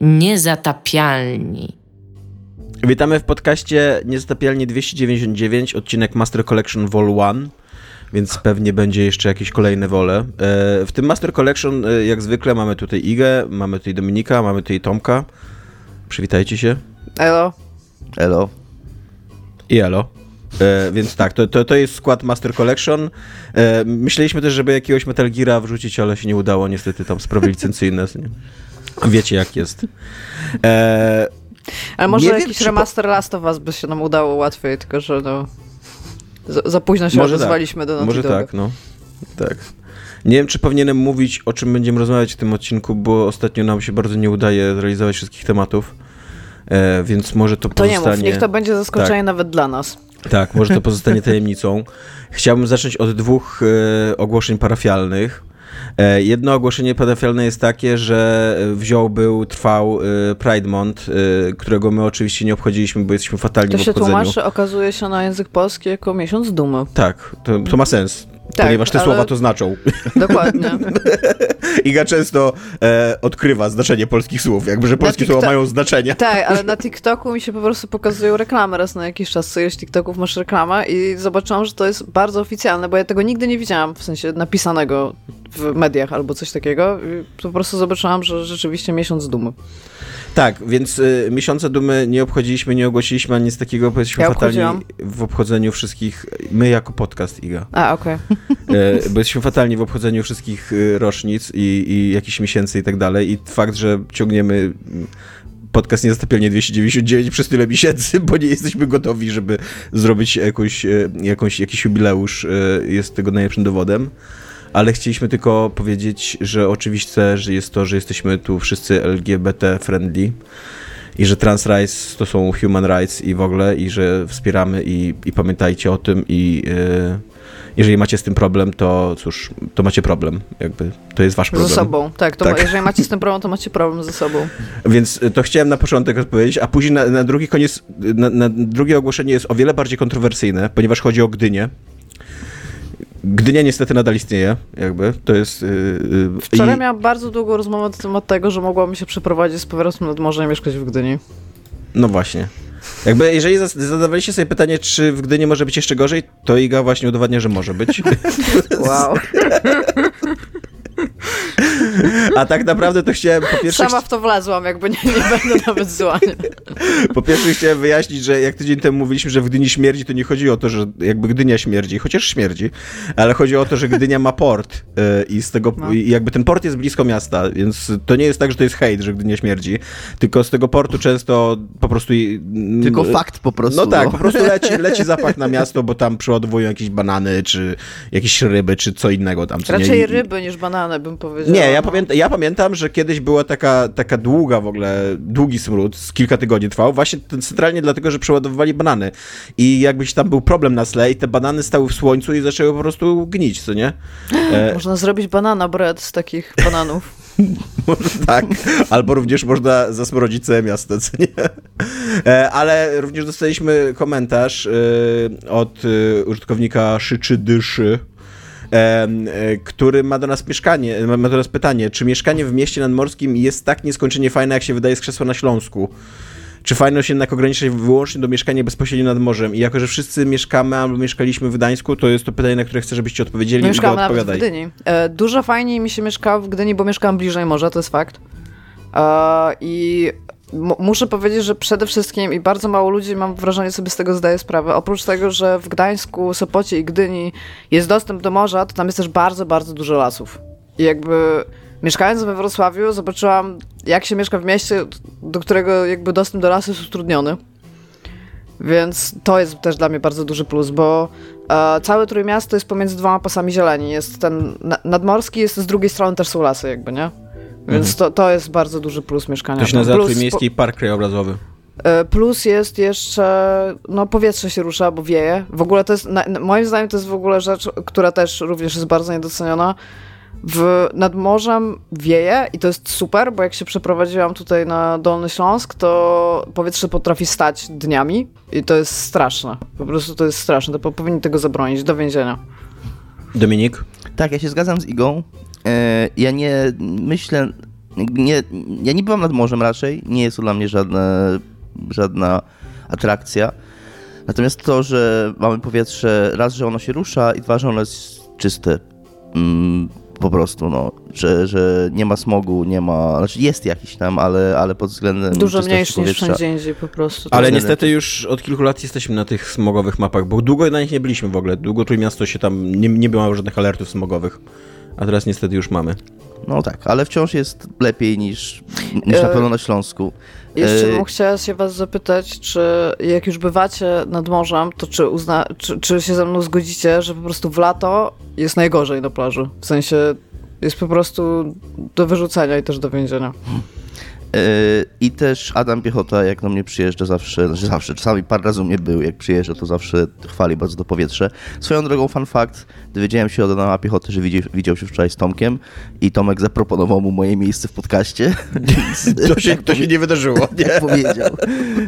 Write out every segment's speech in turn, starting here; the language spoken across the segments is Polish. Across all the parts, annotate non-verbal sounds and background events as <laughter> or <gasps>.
Niezatapialni. Witamy w podcaście Niezatapialnie 299, odcinek Master Collection Vol 1, więc pewnie będzie jeszcze jakieś kolejne wole. E, w tym Master Collection, e, jak zwykle, mamy tutaj Igę, mamy tutaj Dominika, mamy tutaj Tomka. Przywitajcie się. Elo. Elo. I elo. E, więc tak, to, to, to jest skład Master Collection. E, myśleliśmy też, żeby jakiegoś Metal Geara wrzucić, ale się nie udało, niestety tam sprawy licencyjne. Nie? Wiecie jak jest. E, Ale może Nie wiem, jakiś czy po- remaster Last of Us by się nam udało łatwiej, tylko że no... Za, za późno się Może odezwaliśmy do Naughty Może Doga. tak, no. Tak. Nie wiem, czy powinienem mówić, o czym będziemy rozmawiać w tym odcinku, bo ostatnio nam się bardzo nie udaje zrealizować wszystkich tematów. E, więc może to To nie pozostanie... mów, niech to będzie zaskoczenie Tak. nawet dla nas. Tak, może to pozostanie <laughs> tajemnicą. Chciałbym zacząć od dwóch e, ogłoszeń parafialnych. E, jedno ogłoszenie parafialne jest takie, że w Zioł był, trwał e, Pride Month, e, którego my oczywiście nie obchodziliśmy, bo jesteśmy fatalni To w się obchodzeniu. tłumaczy, okazuje się na język polski jako miesiąc dumy. Tak, to, to ma sens, Tak, ponieważ te ale- słowa to znaczą. Dokładnie. <laughs> Iga często e, odkrywa znaczenie polskich słów, jakby, że polskie TikTok- słowa mają znaczenie. tak, ale na <laughs> TikToku mi się po prostu pokazują reklamy raz na jakiś czas. Co ileś TikToków masz reklamę i zobaczyłam, że to jest bardzo oficjalne, bo ja tego nigdy nie widziałam, w sensie napisanego w mediach albo coś takiego. I po prostu zobaczyłam, że rzeczywiście miesiąc dumy. Tak, więc y, miesiące dumy nie obchodziliśmy, nie ogłosiliśmy ani z takiego, jesteśmy Ja fatalni w obchodzeniu wszystkich, my jako podcast, Iga, A, okej. <laughs> e, bo jesteśmy fatalni w obchodzeniu wszystkich y, rocznic i, i jakichś miesięcy i tak dalej i fakt, że ciągniemy mm, podcast Niezatapialnie 299 przez tyle miesięcy, bo nie jesteśmy gotowi, żeby zrobić jakąś, e, jakąś, jakiś jubileusz, e, jest tego najlepszym dowodem. Ale chcieliśmy tylko powiedzieć, że oczywiste, że jest to, że jesteśmy tu wszyscy LGBT friendly i że trans rights to są human rights i w ogóle i że wspieramy i, i pamiętajcie o tym i e, jeżeli macie z tym problem, to cóż, to macie problem, jakby to jest wasz problem. Ze sobą, tak. To Tak. Ma, jeżeli macie z tym problem, to macie problem ze sobą. <laughs> Więc y, to chciałem na początek odpowiedzieć, a później na, na drugi koniec, na, na drugie ogłoszenie jest o wiele bardziej kontrowersyjne, ponieważ chodzi o Gdynię. Gdynia niestety nadal istnieje, jakby, to jest... Yy, yy, Wczoraj i- miałam bardzo długą rozmowę na temat tego, że mogłabym się przeprowadzić z powrotem nad morze i mieszkać w Gdyni. No właśnie. Jakby, jeżeli zadawaliście sobie pytanie, czy w Gdyni może być jeszcze gorzej, to Iga właśnie udowadnia, że może być. <laughs> Wow. <laughs> A tak naprawdę to chciałem po pierwsze, Sama w to wlazłam, jakby nie, nie będę nawet zła. Nie? <laughs> po pierwsze chciałem wyjaśnić, że jak tydzień temu mówiliśmy, że w Gdyni śmierdzi, to nie chodzi o to, że jakby Gdynia śmierdzi, chociaż śmierdzi, ale chodzi o to, że Gdynia ma port yy, i z tego, No. i jakby ten port jest blisko miasta, więc to nie jest tak, że to jest hejt, że Gdynia śmierdzi, tylko z tego portu często po prostu... mm, Tylko fakt po prostu. No tak, po prostu leci, <laughs> leci zapach na miasto, bo tam przeładowują jakieś banany, czy jakieś ryby, czy co innego tam. Co nie? Raczej I- ryby niż banany, bym powiedziała. Nie, ja, no. Ja pamiętam, że kiedyś była taka, taka długa w ogóle, długi smród, z kilka tygodni trwał, właśnie centralnie dlatego, że przeładowywali banany. I jakbyś tam był problem na sle i te banany stały w słońcu i zaczęły po prostu gnić, co nie? <gasps> E, Można zrobić banana bread z takich <laughs> bananów. <laughs> może tak. Albo również można zasmrodzić całe miasto, co nie? E, ale również dostaliśmy komentarz e, od e, użytkownika Szyczy Dyszy, który ma do nas mieszkanie, ma do nas pytanie, czy mieszkanie w mieście nadmorskim jest tak nieskończenie fajne, jak się wydaje z krzesła na Śląsku? Czy fajno się jednak ograniczać wyłącznie do mieszkania bezpośrednio nad morzem? I jako, że wszyscy mieszkamy albo mieszkaliśmy w Gdańsku, to jest to pytanie, na które chcę, żebyście odpowiedzieli. Mieszkamy nawet w odpowiadaj. Gdyni. E, dużo fajniej mi się mieszkało w Gdyni, bo mieszkałam bliżej morza, to jest fakt. E, I muszę powiedzieć, że przede wszystkim i bardzo mało ludzi, mam wrażenie, sobie z tego zdaje sprawę. Oprócz tego, że w Gdańsku, Sopocie i Gdyni jest dostęp do morza, to tam jest też bardzo, bardzo dużo lasów. I jakby mieszkając we Wrocławiu, zobaczyłam, jak się mieszka w mieście, do którego jakby dostęp do lasu jest utrudniony. Więc to jest też dla mnie bardzo duży plus, bo e, całe Trójmiasto jest pomiędzy dwoma pasami zieleni. Jest ten na, nadmorski, jest z drugiej strony też są lasy jakby, nie? Więc to, to jest bardzo duży plus mieszkania. Mhm. To się tam. nazywa plus, Trójmiejski Park Krajobrazowy. E, Plus jest jeszcze, no powietrze się rusza, bo wieje. W ogóle to jest, moim zdaniem to jest w ogóle rzecz, która też również jest bardzo niedoceniona. W, nad morzem wieje i to jest super, bo jak się przeprowadziłam tutaj na Dolny Śląsk, to powietrze potrafi stać dniami i to jest straszne. Po prostu to jest straszne, to po, powinni tego zabronić, do więzienia. Dominik? Tak, ja się zgadzam z Igą. E, ja nie myślę Nie, ja nie byłam nad morzem raczej, nie jest to dla mnie żadne, żadna atrakcja. Natomiast to, że mamy powietrze, raz, że ono się rusza i dwa, że ono jest czyste. Mm, po prostu, no, że, że nie ma smogu, nie ma, znaczy jest jakiś tam, ale, ale pod względem Dużo mniejszy niż wszędzie indziej po prostu. Ale niestety już od kilku lat jesteśmy na tych smogowych mapach, bo długo na nich nie byliśmy w ogóle. Długo Trójmiasto się tam, nie, nie było żadnych alertów smogowych. A teraz niestety już mamy. No tak, ale wciąż jest lepiej niż, niż na E, pewno na Śląsku. Jeszcze E, bym chciała się was zapytać, czy jak już bywacie nad morzem, to czy, uzna, czy, czy się ze mną zgodzicie, że po prostu w lato jest najgorzej na plaży? W sensie jest po prostu do wyrzucenia i też do więzienia. Yy, I też Adam Piechota, jak do mnie przyjeżdża zawsze, znaczy zawsze, czasami parę razy mnie był, jak przyjeżdża, to zawsze chwali bardzo to powietrze. Swoją drogą, fun fact, dowiedziałem się od Adama Piechoty, że widział, widział się wczoraj z Tomkiem i Tomek zaproponował mu moje miejsce w podcaście. <laughs> To się, to się nie wydarzyło. Jak <laughs> powiedział.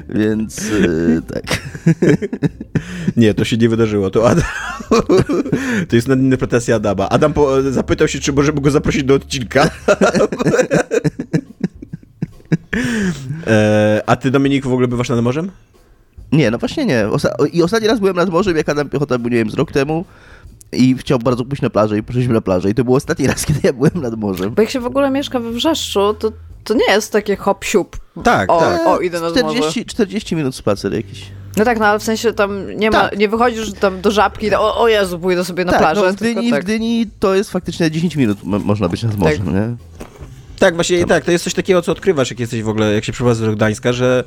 Więc yy, tak. <laughs> Nie, to się nie wydarzyło. To Adam. To jest nadinterpretacja Adama. Adam po, zapytał się, czy możemy go zaprosić do odcinka. E, a ty, Dominik, w ogóle bywasz nad morzem? Nie, no właśnie nie. Osta- I ostatni raz byłem nad morzem, jak Adam Piechota był, nie wiem, z rok temu i chciał bardzo pójść na plażę i poszliśmy na plażę i to był ostatni <laughs> raz, kiedy ja byłem nad morzem. Bo jak się w ogóle mieszka we Wrzeszczu, to, to nie jest takie hop siup. Tak, O, tak. o, idę nad morze. 40, 40 minut spacer jakiś. No tak, no ale w sensie tam nie ma, Tak. nie wychodzisz tam do żabki, i o, o Jezu, pójdę sobie na tak, plażę. no w Gdyni, tak. w Gdyni to jest faktycznie 10 minut mo- można być nad morzem, nie? Tak, właśnie tak. To jest coś takiego, co odkrywasz, jak jesteś w ogóle, jak się przeprowadzasz do Gdańska, że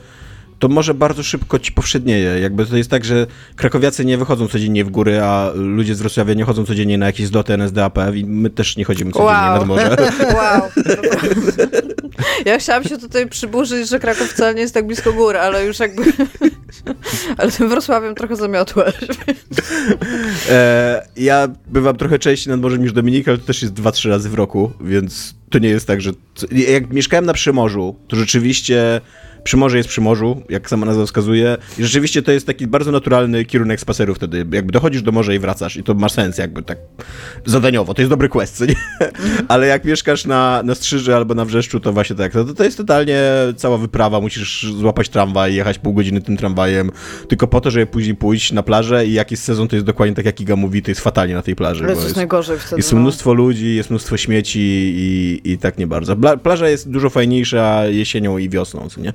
to może bardzo szybko ci powszednieje. Jakby to jest tak, że krakowiacy nie wychodzą codziennie w góry, a ludzie z Wrocławia nie chodzą codziennie na jakieś zloty NSDAP i my też nie chodzimy codziennie Wow. nad morze. <laughs> <laughs> Wow. Ja chciałam się tutaj przyburzyć, że Kraków wcale nie jest tak blisko gór, ale już jakby... <laughs> Ale tym Wrocławiem trochę zamiotłeś. E, ja bywam trochę częściej nad morzem niż Dominik, ale to też jest dwa, trzy razy w roku, więc to nie jest tak, że... Jak mieszkałem na Przymorzu, to rzeczywiście Przymorze jest przy morzu, jak sama nazwa wskazuje. I rzeczywiście to jest taki bardzo naturalny kierunek spaceru wtedy. Jakby dochodzisz do morza i wracasz i to ma sens jakby tak zadaniowo. To jest dobry quest, nie? <laughs> Ale jak mieszkasz na, na Strzyży albo na Wrzeszczu, to właśnie tak. To, to jest totalnie cała wyprawa. Musisz złapać tramwaj, jechać pół godziny tym tramwajem, tylko po to, żeby później pójść na plażę i jak jest sezon, to jest dokładnie tak, jak Iga mówi, to jest fatalnie na tej plaży. To jest najgorzej wtedy. jest no. mnóstwo ludzi, jest mnóstwo śmieci i, i tak nie bardzo. Pla, plaża jest dużo fajniejsza jesienią i wiosną, co nie?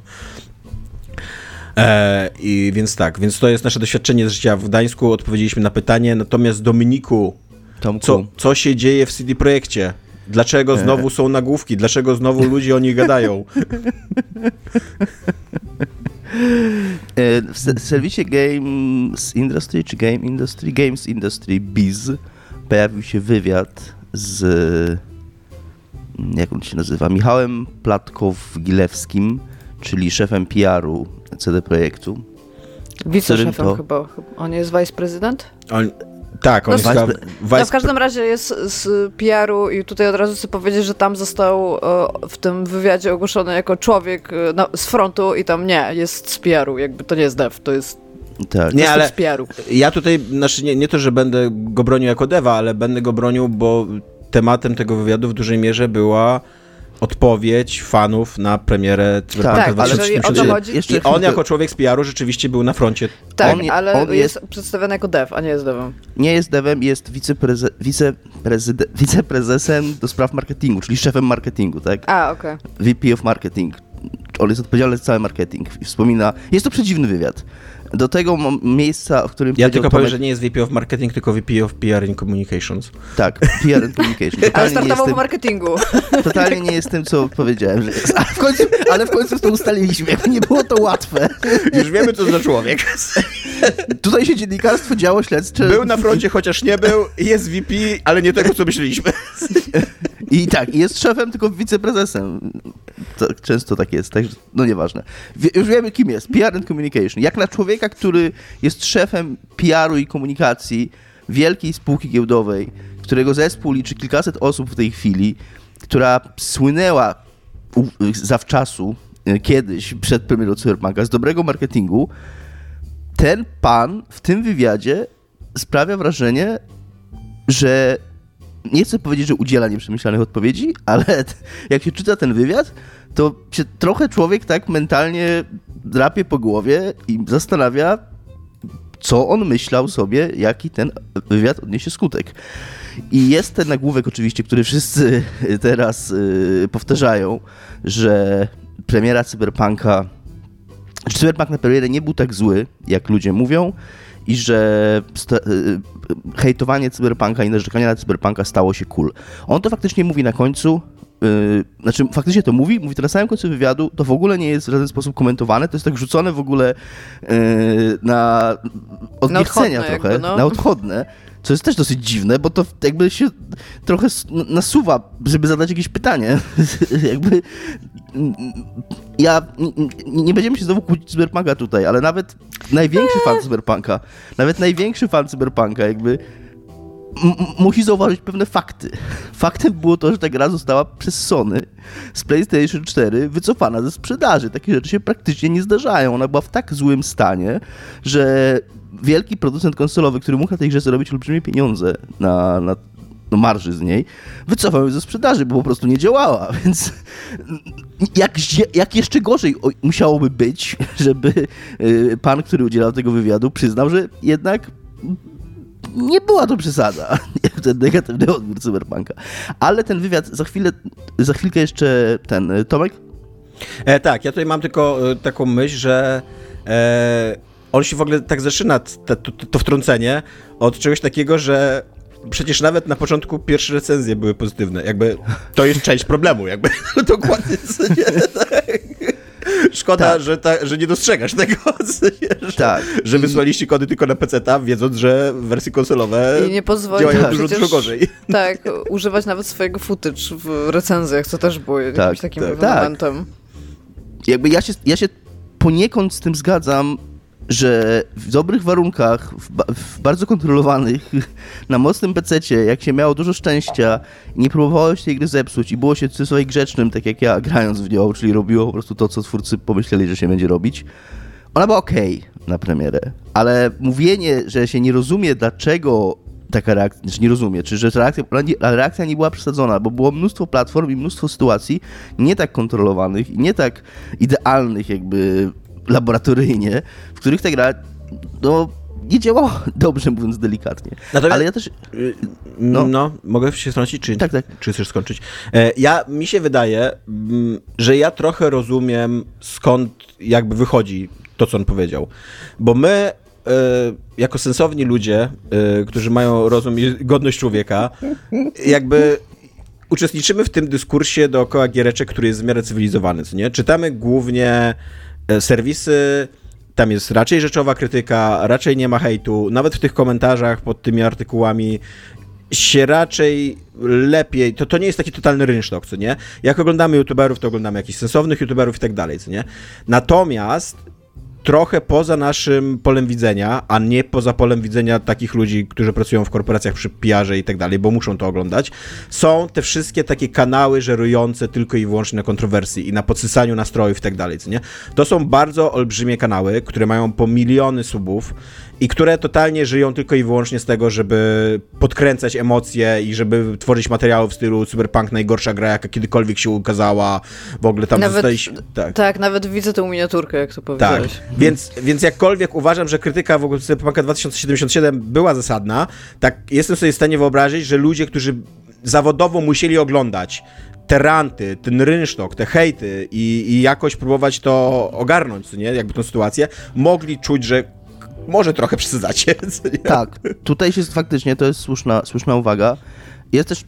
E, I więc tak, więc to jest nasze doświadczenie z życia w Gdańsku. Odpowiedzieliśmy na pytanie. Natomiast Dominiku, Tomku, co, co się dzieje w CD Projekcie? Dlaczego znowu są nagłówki? Dlaczego znowu ludzie o nich gadają? <laughs> e, w se- serwisie Games Industry, czy Game Industry? Games Industry Biz pojawił się wywiad z jak on się nazywa? Michałem Platkow-Gilewskim, czyli szefem PR-u CD Projektu. Wiceszefem to- chyba. On jest vice-prezydent? On, tak, on No, jest vice- chyba No, vice- w każdym razie jest z PR-u i tutaj od razu chcę powiedzieć, że tam został e, w tym wywiadzie ogłoszony jako człowiek e, z frontu i tam nie, jest z PR-u, jakby to nie jest dev, to jest Tak. Nie, ale-. Ja tutaj, znaczy nie, nie to, że będę go bronił jako dewa, ale będę go bronił, bo tematem tego wywiadu w dużej mierze była odpowiedź fanów na premierę Cyberpunka Tak, ale jeżeli o to 2077. chodzi- Jeszcze I on jako człowiek z PR-u rzeczywiście był na froncie. Tak, On ale on jest... jest- przedstawiony jako dev, a nie jest devem. nie jest devem, jest wicepreze, wiceprezyde, wiceprezesem do spraw marketingu, czyli szefem marketingu, tak? A, okej. VP of Marketing. On jest odpowiedzialny za cały marketing. Wspomina. Jest to przedziwny wywiad. Do tego miejsca, w którym. Ja tylko powiem, Tomek- że nie jest VP of Marketing, tylko VP of PR and Communications. Tak, PR and Communication. Ale Totalnie nie, startował w jestem, marketingu. <laughs> totalnie nie jest tym, co powiedziałem. Że jest. Ale, w końcu, ale w końcu to ustaliliśmy. Jakby nie było to łatwe. Już wiemy, co za człowiek. Tutaj się dziennikarstwo działo śledcze. Był na froncie, chociaż nie był, jest VP, ale nie tego, co myśleliśmy. I tak, jest szefem, tylko wiceprezesem. Tak, często tak jest, także no nieważne. Wie, już wiemy, kim jest. PR and Communication. Jak na człowieka, który jest szefem PR-u i komunikacji wielkiej spółki giełdowej, którego zespół liczy kilkaset osób w tej chwili, która słynęła zawczasu, e, kiedyś, przed premierą Cyberpunka, z dobrego marketingu, ten pan w tym wywiadzie sprawia wrażenie, że nie chcę powiedzieć, że udziela nieprzemyślanych odpowiedzi, ale <laughs> jak się czyta ten wywiad, to się trochę człowiek tak mentalnie drapie po głowie i zastanawia, co on myślał sobie, jaki ten wywiad odniesie skutek. I jest ten nagłówek oczywiście, który wszyscy <laughs> teraz y, powtarzają, że premiera Cyberpunka, że Cyberpunk na premierę nie był tak zły, jak ludzie mówią i że y, y, hejtowanie Cyberpunka i narzekanie na Cyberpunka stało się cool. On to faktycznie mówi na końcu, Yy, znaczy faktycznie to mówi, mówi to na samym końcu wywiadu, to w ogóle nie jest w żaden sposób komentowane, to jest tak rzucone w ogóle yy, na od Na odchodne trochę, jakby, no. na odchodne, co jest też dosyć dziwne, bo to jakby się trochę nasuwa, żeby zadać jakieś pytanie. <laughs> jakby ja nie będziemy się znowu kłócić Cyberpunka tutaj, ale nawet największy fan Cyberpunka, nawet największy fan Cyberpunka jakby musi zauważyć pewne fakty. Faktem było to, że ta gra została przez Sony z PlayStation 4 wycofana ze sprzedaży. Takie rzeczy się praktycznie nie zdarzają. Ona była w tak złym stanie, że wielki producent konsolowy, który mógł na tej grze zarobić olbrzymie pieniądze na, na no marży z niej, wycofał ją ze sprzedaży, bo po prostu nie działała, <laughs> więc jak, jak jeszcze gorzej musiałoby być, <laughs> żeby y, pan, który udzielał tego wywiadu, przyznał, że jednak nie była to przesada, <laughs> ten negatywny odbiór Cyberpunka. Ale ten wywiad, za chwilę, za chwilkę jeszcze ten, y, Tomek? E, tak, ja tutaj mam tylko e, taką myśl, że e, on się w ogóle tak zaczyna, t- to, to, to wtrącenie, od czegoś takiego, że przecież nawet na początku pierwsze recenzje były pozytywne. Jakby to jest część problemu, jakby <laughs> dokładnie. nie? <laughs> Szkoda, Tak. że, ta, że nie dostrzegasz tego, <laughs> że, Tak. że wysłaliście kody tylko na PC, wiedząc, że wersje konsolowe I nie pozwoli działają tak, dużo, dużo gorzej. Tak, używać nawet swojego footage w recenzjach, co też było jakimś takim tak. elementem. Jakby ja się, ja się poniekąd z tym zgadzam, że w dobrych warunkach, w, ba- w bardzo kontrolowanych, <laughs> na mocnym pececie, jak się miało dużo szczęścia, nie próbowało się tej gry zepsuć i było się cudzysłowie grzecznym, tak jak ja, grając w nią, czyli robiło po prostu to, co twórcy pomyśleli, że się będzie robić, ona była okej na premierę, ale mówienie, że się nie rozumie, dlaczego taka reakcja, znaczy nie rozumie, czy że reakcja, reakcja nie była przesadzona, bo było mnóstwo platform i mnóstwo sytuacji nie tak kontrolowanych i nie tak idealnych jakby laboratoryjnie, w których ta gra no, nie działała <laughs> dobrze, mówiąc delikatnie. Natomiast- Ale ja też... No. No. mogę się wtrącić, czy, Tak, tak. czy chcesz skończyć? E, Ja, mi się wydaje, mm, że ja trochę rozumiem skąd jakby wychodzi to, co on powiedział. Bo my, e, jako sensowni ludzie, e, którzy mają rozum i godność człowieka, jakby uczestniczymy w tym dyskursie dookoła giereczek, który jest w miarę cywilizowany, co nie? Czytamy głównie serwisy, tam jest raczej rzeczowa krytyka, raczej nie ma hejtu, nawet w tych komentarzach pod tymi artykułami się raczej lepiej, to, to nie jest taki totalny rynsztok, co nie? Jak oglądamy youtuberów, to oglądamy jakichś sensownych youtuberów i tak dalej, co nie? Natomiast trochę poza naszym polem widzenia, a nie poza polem widzenia takich ludzi, którzy pracują w korporacjach przy PR-ze i tak dalej, bo muszą to oglądać, są te wszystkie takie kanały żerujące tylko i wyłącznie na kontrowersji i na podsysaniu nastrojów i tak dalej, co nie? To są bardzo olbrzymie kanały, które mają po miliony subów i które totalnie żyją tylko i wyłącznie z tego, żeby podkręcać emocje i żeby tworzyć materiały w stylu Cyberpunk najgorsza gra, jaka kiedykolwiek się ukazała, w ogóle tam Nawet-. Tak. Tak, nawet widzę tę miniaturkę, jak to Tak, powiedziałeś. więc, więc jakkolwiek uważam, że krytyka w ogóle Cyberpunka 2077 była zasadna, tak jestem sobie w stanie wyobrazić, że ludzie, którzy zawodowo musieli oglądać te ranty, ten rynsztok, te hejty i, i jakoś próbować to ogarnąć, nie, jakby tą sytuację, mogli czuć, że może trochę przesadzacie. <laughs> Tak, tutaj się faktycznie, to jest słuszna, słuszna uwaga. Jest też,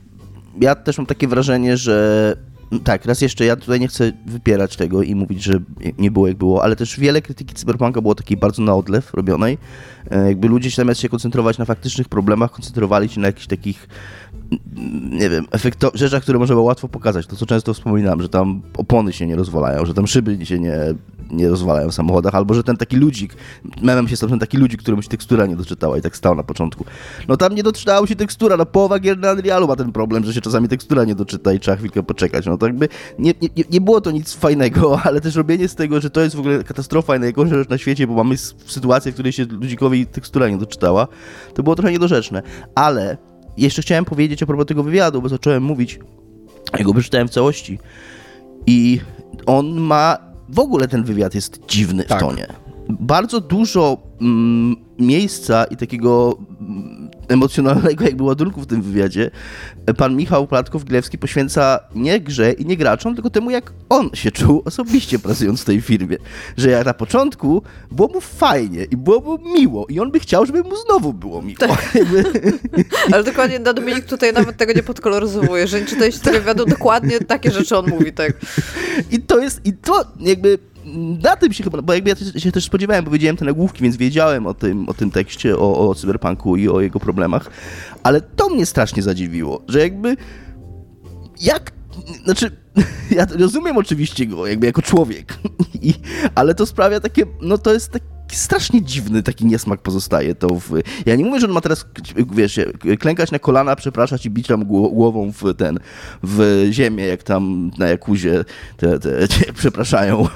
ja też mam takie wrażenie, że tak, raz jeszcze, ja tutaj nie chcę wypierać tego i mówić, że nie było jak było, ale też wiele krytyki Cyberpunka było takiej bardzo na odlew robionej. E, Jakby ludzie zamiast się koncentrować na faktycznych problemach, koncentrowali się na jakichś takich nie wiem, efekto- rzeczach, które można było łatwo pokazać. To, co często wspominam, że tam opony się nie rozwalają, że tam szyby się nie, nie rozwalają w samochodach, albo że ten taki ludzik, memem się stał ten taki ludzik, któremu się tekstura nie doczytała i tak stał na początku. No tam nie doczytała się tekstura, no połowa gier na Unrealu ma ten problem, że się czasami tekstura nie doczyta i trzeba chwilkę poczekać. No to jakby nie, nie, nie- było to nic fajnego, <laughs> ale też robienie z tego, że to jest w ogóle katastrofa i najgorsza rzecz na świecie, bo mamy sytuację, w której się ludzikowi tekstura nie doczytała, to było trochę niedorzeczne. Ale jeszcze chciałem powiedzieć a propos tego wywiadu, bo zacząłem mówić, ja go przeczytałem w całości i on ma, w ogóle ten wywiad jest dziwny Tak. w tonie. Bardzo dużo mm, miejsca i takiego mm, emocjonalnego jakby ładunku w tym wywiadzie pan Michał Platkow-Glewski poświęca nie grze i nie graczom, tylko temu, jak on się czuł osobiście pracując w tej firmie. Że jak na początku było mu fajnie i było mu miło i on by chciał, żeby mu znowu było miło. <laughs> Jakby- Ale dokładnie no, Dominik tutaj nawet tego nie podkoloryzowuje, że nie czytałeś tego wywiadu, dokładnie takie rzeczy on mówi, tak. I to jest, i to jakby na tym się chyba, bo jakby ja się też spodziewałem, bo widziałem te nagłówki, więc wiedziałem o tym, o tym tekście, o, o cyberpunku i o jego problemach, ale to mnie strasznie zadziwiło, że jakby jak, znaczy <laughs> ja rozumiem oczywiście go, jakby jako człowiek, <laughs> I, ale to sprawia takie, no to jest taki strasznie dziwny taki niesmak pozostaje to w... Ja nie mówię, że on ma teraz, wiesz, klękać na kolana, przepraszać i bić tam gło- głową w ten, w ziemię, jak tam na Jakuzie te, te, te przepraszają.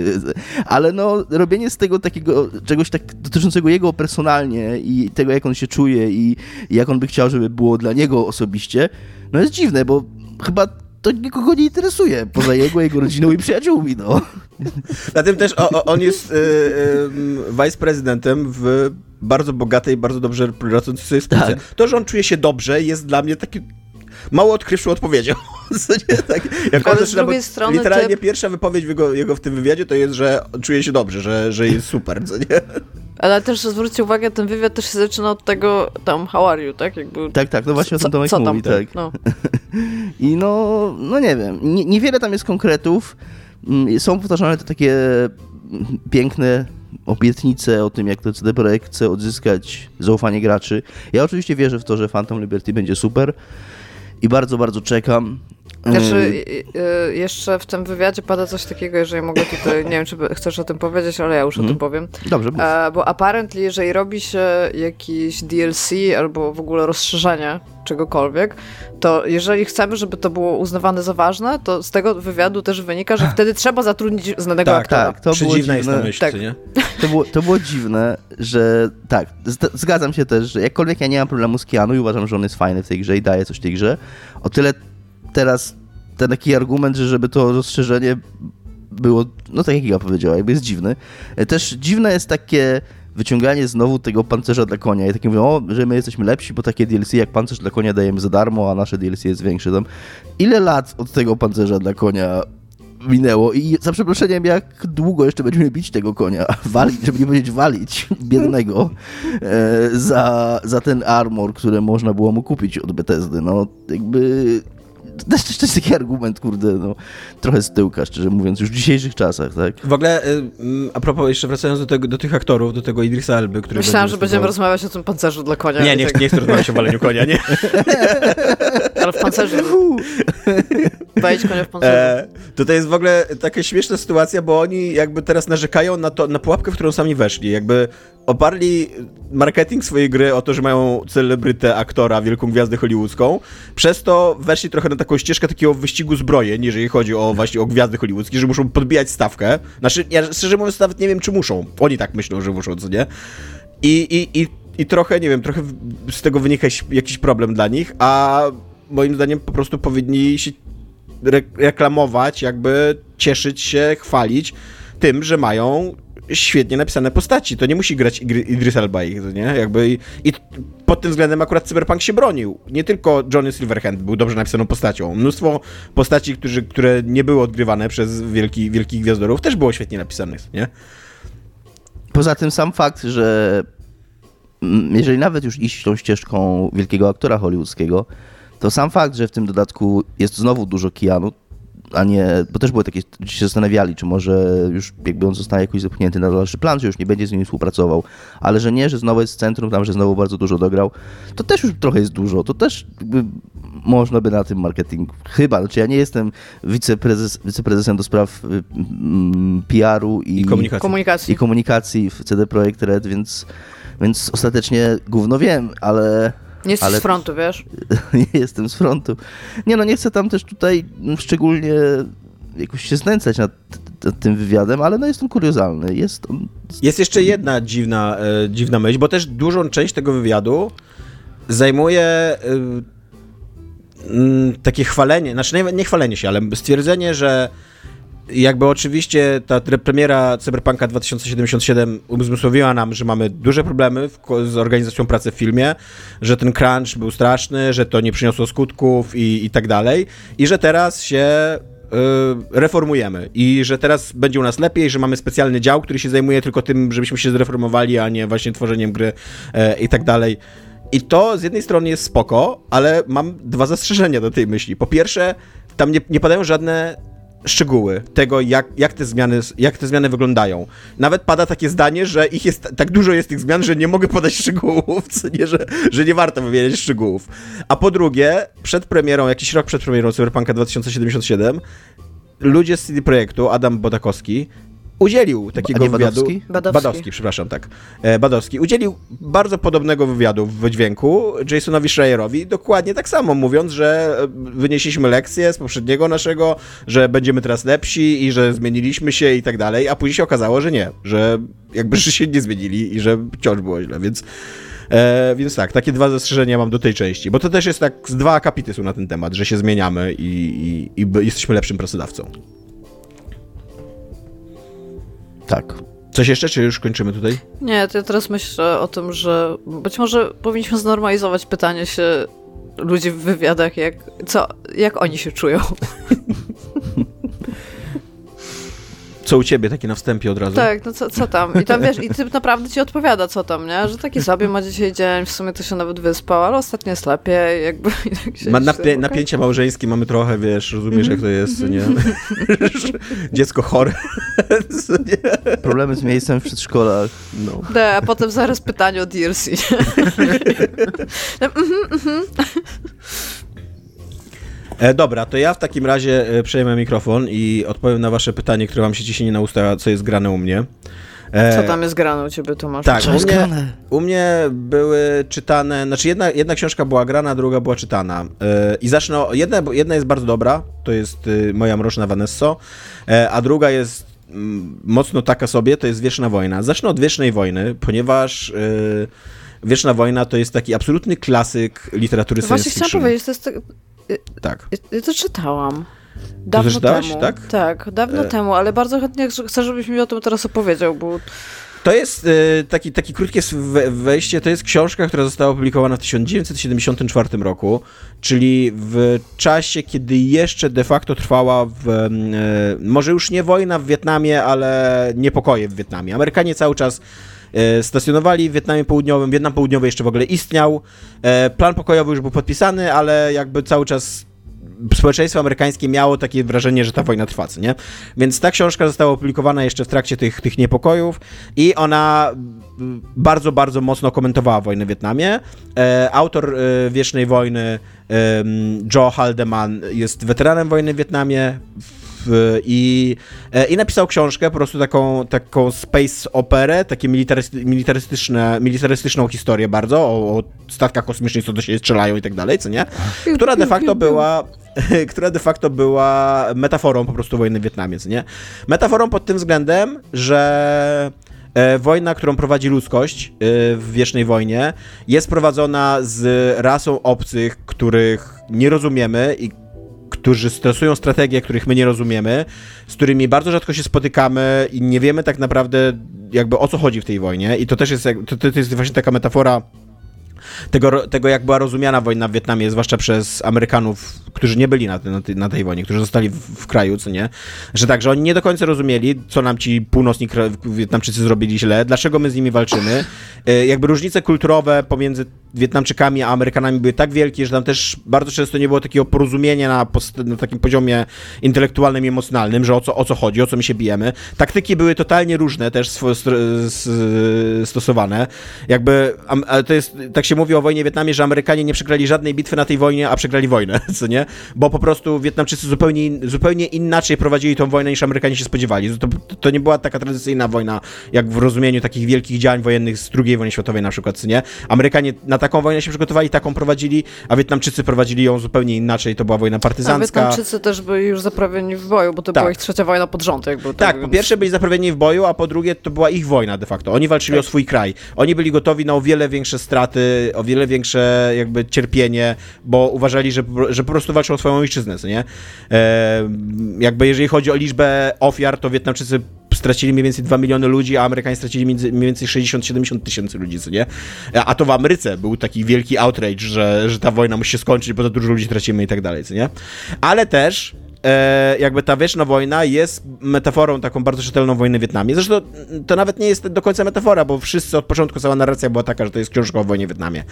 <laughs> Ale no, robienie z tego takiego czegoś tak dotyczącego jego personalnie i tego, jak on się czuje i jak on by chciał, żeby było dla niego osobiście, no jest dziwne, bo chyba to nikogo nie interesuje, poza jego, jego rodziną i przyjaciółmi, no. Na tym też o, o, on jest y, y, vice-prezydentem w bardzo bogatej, bardzo dobrze pracującej spółce. Tak. To, że on czuje się dobrze, jest dla mnie taki mało odkrywczą odpowiedzią. <laughs> Co tak, jak Ale z zaczyna, bo drugiej strony literalnie te- pierwsza wypowiedź w jego, jego w tym wywiadzie to jest, że czuje się dobrze, że, że jest super, co nie? Ale też zwróćcie uwagę, ten wywiad też się zaczyna od tego tam how are you, tak? Jakby, Tak, tak, no właśnie o co, tym Tomek co tam mówi, ty? tak. No. <laughs> I no, no nie wiem, nie, niewiele tam jest konkretów. Mm, Są powtarzane te takie piękne obietnice o tym, jak to CD Projekt chce odzyskać zaufanie graczy. Ja oczywiście wierzę w to, że Phantom Liberty będzie super i bardzo, bardzo czekam. Znaczy, Yy, y, y, jeszcze w tym wywiadzie pada coś takiego, jeżeli mogę tutaj, nie wiem, czy chcesz o tym powiedzieć, ale ja już o Mhm. tym powiem. Dobrze, mów. E, bo apparently, jeżeli robi się jakiś DLC albo w ogóle rozszerzenie czegokolwiek, to jeżeli chcemy, żeby to było uznawane za ważne, to z tego wywiadu też wynika, że wtedy trzeba zatrudnić znanego Tak, aktora. tak, to było Przedziwna jest ta dziwne. myśl, Tak. nie? To było, to było dziwne, że tak, zgadzam się też, że jakkolwiek ja nie mam problemu z Keanu i uważam, że on jest fajny w tej grze i daje coś tej grze, o tyle teraz ten taki argument, że żeby to rozszerzenie było, no tak jak Iga powiedziała, jakby jest dziwny. E, Też dziwne jest takie wyciąganie znowu tego pancerza dla konia i takie mówią, o, że my jesteśmy lepsi, bo takie DLC jak pancerz dla konia dajemy za darmo, a nasze DLC jest większe. Tam. Ile lat od tego pancerza dla konia minęło i za przeproszeniem, jak długo jeszcze będziemy bić tego konia, <laughs> walić, żeby nie powiedzieć walić, <laughs> biednego, e, za, za ten armor, który można było mu kupić od Bethesdy, no jakby... To jest, to jest taki argument, kurde, no, trochę z tyłka, szczerze mówiąc, już w dzisiejszych czasach, tak? W ogóle, y, mm, a propos, jeszcze wracając do, tego, do tych aktorów, do tego Idrisa Elby, który Myślałam, że będziemy rozmawiać o tym pancerzu dla konia. Nie, nie, tak, nie chcę rozmawiać o waleniu konia, nie? <laughs> Ale w pancerzu. Wejdź konia w pancerzu. E, to jest w ogóle taka śmieszna sytuacja, bo oni jakby teraz narzekają na, to, na pułapkę, w którą sami weszli. Jakby oparli marketing swojej gry o to, że mają celebrytę, aktora, wielką gwiazdę hollywoodzką. Przez to weszli trochę na taką ścieżkę takiego wyścigu zbrojeń, jeżeli chodzi o właśnie o gwiazdy hollywoodzkie, że muszą podbijać stawkę. Znaczy, ja szczerze mówiąc nawet nie wiem, czy muszą. Oni tak myślą, że muszą, co nie? I, i, i, i trochę, nie wiem, trochę z tego wynika jakiś problem dla nich, a moim zdaniem po prostu powinni się re reklamować, jakby cieszyć się, chwalić tym, że mają świetnie napisane postaci. To nie musi grać Idris Elba ich, nie? Jakby i, i pod tym względem akurat Cyberpunk się bronił. Nie tylko Johnny Silverhand był dobrze napisaną postacią. Mnóstwo postaci, którzy, które nie były odgrywane przez wielki, wielkich gwiazdorów, też było świetnie napisanych, nie? Poza tym sam fakt, że jeżeli nawet już iść tą ścieżką wielkiego aktora hollywoodzkiego, to sam fakt, że w tym dodatku jest znowu dużo Keanu, a nie, bo też były takie, się zastanawiali, czy może już jakby on zostanie jakoś zepchnięty na dalszy plan, że już nie będzie z nimi współpracował, ale że nie, że znowu jest w centrum, tam, że znowu bardzo dużo dograł, to też już trochę jest dużo, to też jakby można by na tym marketing, chyba, znaczy ja nie jestem wiceprezes, wiceprezesem do spraw y, mm, PR-u i, I komunikacji. Komunikacji. i komunikacji w CD Projekt Red, więc, więc ostatecznie gówno wiem, ale Nie jesteś ale- z frontu, wiesz? <laughs> nie jestem z frontu. Nie no, nie chcę tam też tutaj szczególnie jakoś się znęcać nad, nad tym wywiadem, ale no jest on kuriozalny. Jest on... Jest jeszcze jedna dziwna, e, dziwna myśl, bo też dużą część tego wywiadu zajmuje y, mm, takie chwalenie, znaczy nie, nie chwalenie się, ale stwierdzenie, że jakby oczywiście ta premiera Cyberpunka 2077 uzmysłowiła nam, że mamy duże problemy w, z organizacją pracy w filmie, że ten crunch był straszny, że to nie przyniosło skutków i, i tak dalej i że teraz się y, reformujemy i że teraz będzie u nas lepiej, że mamy specjalny dział, który się zajmuje tylko tym, żebyśmy się zreformowali, a nie właśnie tworzeniem gry e, i tak dalej. I to z jednej strony jest spoko, ale mam dwa zastrzeżenia do tej myśli. Po pierwsze, tam nie, nie padają żadne szczegóły tego, jak, jak, te zmiany, jak te zmiany wyglądają. Nawet pada takie zdanie, że ich jest tak dużo jest tych zmian, że nie mogę podać <laughs> szczegółów, co nie, że, że nie warto wymieniać szczegółów. A po drugie, przed premierą, jakiś rok przed premierą Cyberpunka 2077, ludzie z CD Projektu, Adam Bodakowski, udzielił takiego A wywiadu. Badowski? Badowski. Badowski, przepraszam, tak. E, Badowski udzielił bardzo podobnego wywiadu w wydźwięku Jasonowi Schreierowi, dokładnie tak samo, mówiąc, że e, wynieśliśmy lekcje z poprzedniego naszego, że będziemy teraz lepsi i że zmieniliśmy się i tak dalej, a później się okazało, że nie, że jakby się nie zmienili i że wciąż było źle, więc E, więc tak, takie dwa zastrzeżenia mam do tej części, bo to też jest tak, z dwa akapity są na ten temat, że się zmieniamy i, i, i jesteśmy lepszym pracodawcą. Tak. Coś jeszcze, czy już kończymy tutaj? Nie, to ja teraz myślę o tym, że być może powinniśmy znormalizować pytanie się ludzi w wywiadach, jak, co, jak oni się czują. <laughs> Co u ciebie, takie na wstępie od razu? Tak, no co, co tam? I tam wiesz, i typ naprawdę ci odpowiada, co tam, nie? Że taki sobie ma dzisiaj dzień, w sumie to się nawet wyspał, ale ostatnio jest lepiej, jakby. <laughs> tak Ma, napie, napięcie małżeńskie mamy trochę, wiesz, rozumiesz jak to jest, nie? <laughs> Dziecko chore. Nie? <laughs> Problemy z miejscem w przedszkolach. No. Da, a potem zaraz pytanie o DLC. E, dobra, to ja w takim razie e, przejmę mikrofon i odpowiem na wasze pytanie, które wam się ciśnie na usta, co jest grane u mnie. E, Co tam jest grane u ciebie, Tomasz? Tak, Co u jest mnie, grane? u mnie były czytane, znaczy jedna, jedna książka była grana, druga była czytana. E, I zacznę, jedna, jedna jest bardzo dobra, to jest y, Moja Mroczna Vanesso, e, a druga jest mm, mocno taka sobie, to jest Wieczna Wojna. Zacznę od Wiecznej Wojny, ponieważ y, Wieczna Wojna to jest taki absolutny klasyk literatury Właśnie science chciałam fiction. powiedzieć, to jest. Tak-. Ja, ja to czytałam. Dawno czytałaś, temu. tak? Tak, dawno E. temu, ale bardzo chętnie chcę, żebyś mi o tym teraz opowiedział, bo To jest e, taki, taki krótkie we- wejście. To jest książka, która została opublikowana w 1974 roku, czyli w czasie, kiedy jeszcze de facto trwała w, może już nie wojna w Wietnamie, ale niepokoje w Wietnamie. Amerykanie cały czas stacjonowali w Wietnamie Południowym. Wietnam Południowy jeszcze w ogóle istniał. E, Plan pokojowy już był podpisany, ale jakby cały czas społeczeństwo amerykańskie miało takie wrażenie, że ta wojna trwa, nie? Więc ta książka została opublikowana jeszcze w trakcie tych, tych niepokojów i ona bardzo, bardzo mocno komentowała wojnę w Wietnamie. E, autor e, Wiecznej Wojny, Joe Haldeman, jest weteranem wojny w Wietnamie i, e, i napisał książkę, po prostu taką, taką space operę, takie militarysty, militarystyczne, militarystyczną historię bardzo o, o statkach kosmicznych, co do siebie strzelają i tak dalej, co nie? Która de facto była <laughs> która de facto była metaforą po prostu wojny w Wietnamie, co nie? Metaforą pod tym względem, że e, wojna, którą prowadzi ludzkość e, w wiecznej wojnie, jest prowadzona z rasą obcych, których nie rozumiemy i którzy stosują strategie, których my nie rozumiemy, z którymi bardzo rzadko się spotykamy i nie wiemy tak naprawdę jakby o co chodzi w tej wojnie i to też jest, to, to jest właśnie taka metafora tego, tego, jak była rozumiana wojna w Wietnamie, zwłaszcza przez Amerykanów, którzy nie byli na, te, na, tej, na tej wojnie, którzy zostali w, w kraju, co nie? Że tak, że oni nie do końca rozumieli, co nam ci północni Wietnamczycy zrobili źle, dlaczego my z nimi walczymy. E, Jakby różnice kulturowe pomiędzy Wietnamczykami a Amerykanami były tak wielkie, że tam też bardzo często nie było takiego porozumienia na, na takim poziomie intelektualnym i emocjonalnym, że o co, o co chodzi, o co my się bijemy. Taktyki były totalnie różne też stosowane. Jakby, to jest, tak się mówi o wojnie w Wietnamie, że Amerykanie nie przegrali żadnej bitwy na tej wojnie, a przegrali wojnę, <laughs> co nie? Bo po prostu Wietnamczycy zupełnie, zupełnie inaczej prowadzili tą wojnę niż Amerykanie się spodziewali. To, to nie była taka tradycyjna wojna, jak w rozumieniu takich wielkich działań wojennych z II wojny światowej na przykład, co nie? Amerykanie na taką wojnę się przygotowali, taką prowadzili, a Wietnamczycy prowadzili ją zupełnie inaczej, to była wojna A partyzancka. Wietnamczycy też byli już zaprawieni w boju, bo to Tak. była ich trzecia wojna pod rząd. Jakby, Tak, po więc- pierwsze byli zaprawieni w boju, a po drugie to była ich wojna de facto. Oni walczyli o swój kraj. Oni byli gotowi na o wiele większe straty, o wiele większe jakby cierpienie, bo uważali, że, że po prostu walczą o swoją ojczyznę, co nie? E, jakby jeżeli chodzi o liczbę ofiar, to Wietnamczycy stracili mniej więcej 2 miliony ludzi, a Amerykanie stracili między, mniej więcej 60-70 tysięcy ludzi, co nie? A to w Ameryce był taki wielki outrage, że, że ta wojna musi się skończyć, bo za dużo ludzi tracimy i tak dalej, co nie? Ale też e, jakby ta wieczna wojna jest metaforą taką bardzo czytelną wojny w Wietnamie. Zresztą to nawet nie jest do końca metafora, bo wszyscy od początku cała narracja była taka, że to jest książka o wojnie w Wietnamie.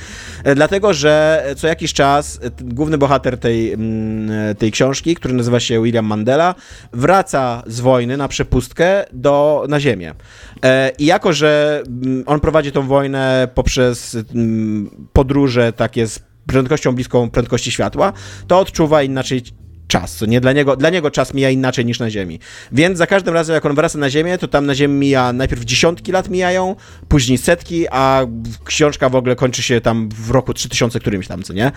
E, dlatego, że co jakiś czas główny bohater tej, mm, tej książki, który nazywa się William Mandela, wraca z wojny na przepustkę do, na ziemię. E, I jako, że mm, on prowadzi tą wojnę poprzez mm, podróże takie z prędkością bliską prędkości światła, to odczuwa inaczej czas, nie dla niego, dla niego czas mija inaczej niż na Ziemi. Więc za każdym razem, jak on wraca na Ziemię, to tam na Ziemi mija najpierw dziesiątki lat mijają, później setki, a książka w ogóle kończy się tam w roku 3000 którymś tam, co nie?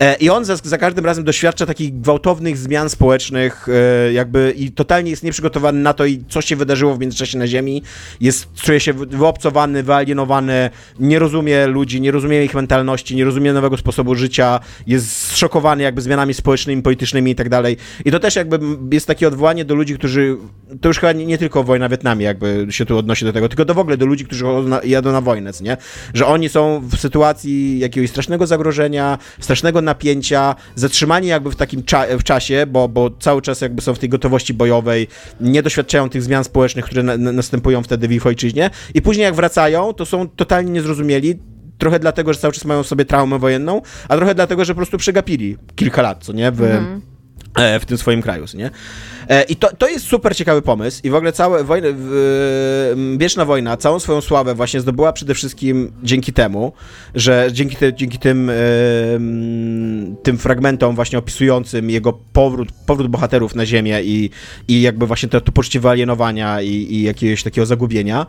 E, I on za, za każdym razem doświadcza takich gwałtownych zmian społecznych, e, jakby i totalnie jest nieprzygotowany na to, i co się wydarzyło w międzyczasie na Ziemi. Jest, czuje się wy- wyobcowany, wyalienowany, nie rozumie ludzi, nie rozumie ich mentalności, nie rozumie nowego sposobu życia, jest zszokowany jakby zmianami społecznymi, politycznymi i tak dalej. I to też jakby jest takie odwołanie do ludzi, którzy, to już chyba nie, nie tylko wojna Wietnamie jakby się tu odnosi do tego, tylko do w ogóle do ludzi, którzy jadą na wojnę, nie? Że oni są w sytuacji jakiegoś strasznego zagrożenia, strasznego napięcia, zatrzymani jakby w takim cza- w czasie, bo, bo cały czas jakby są w tej gotowości bojowej, nie doświadczają tych zmian społecznych, które na, na, następują wtedy w ich ojczyźnie i później jak wracają, to są totalnie niezrozumieli, trochę dlatego, że cały czas mają sobie traumę wojenną, a trochę dlatego, że po prostu przegapili kilka lat, co nie? W, e, w tym swoim kraju, nie? E, I to, to jest super ciekawy pomysł i w ogóle całe wojny, w, m, Wieczna Wojna całą swoją sławę właśnie zdobyła przede wszystkim dzięki temu, że dzięki, te, dzięki tym, e, tym fragmentom właśnie opisującym jego powrót, powrót bohaterów na ziemię i, i jakby właśnie to, to poczucie wyalienowania i, i jakiegoś takiego zagubienia,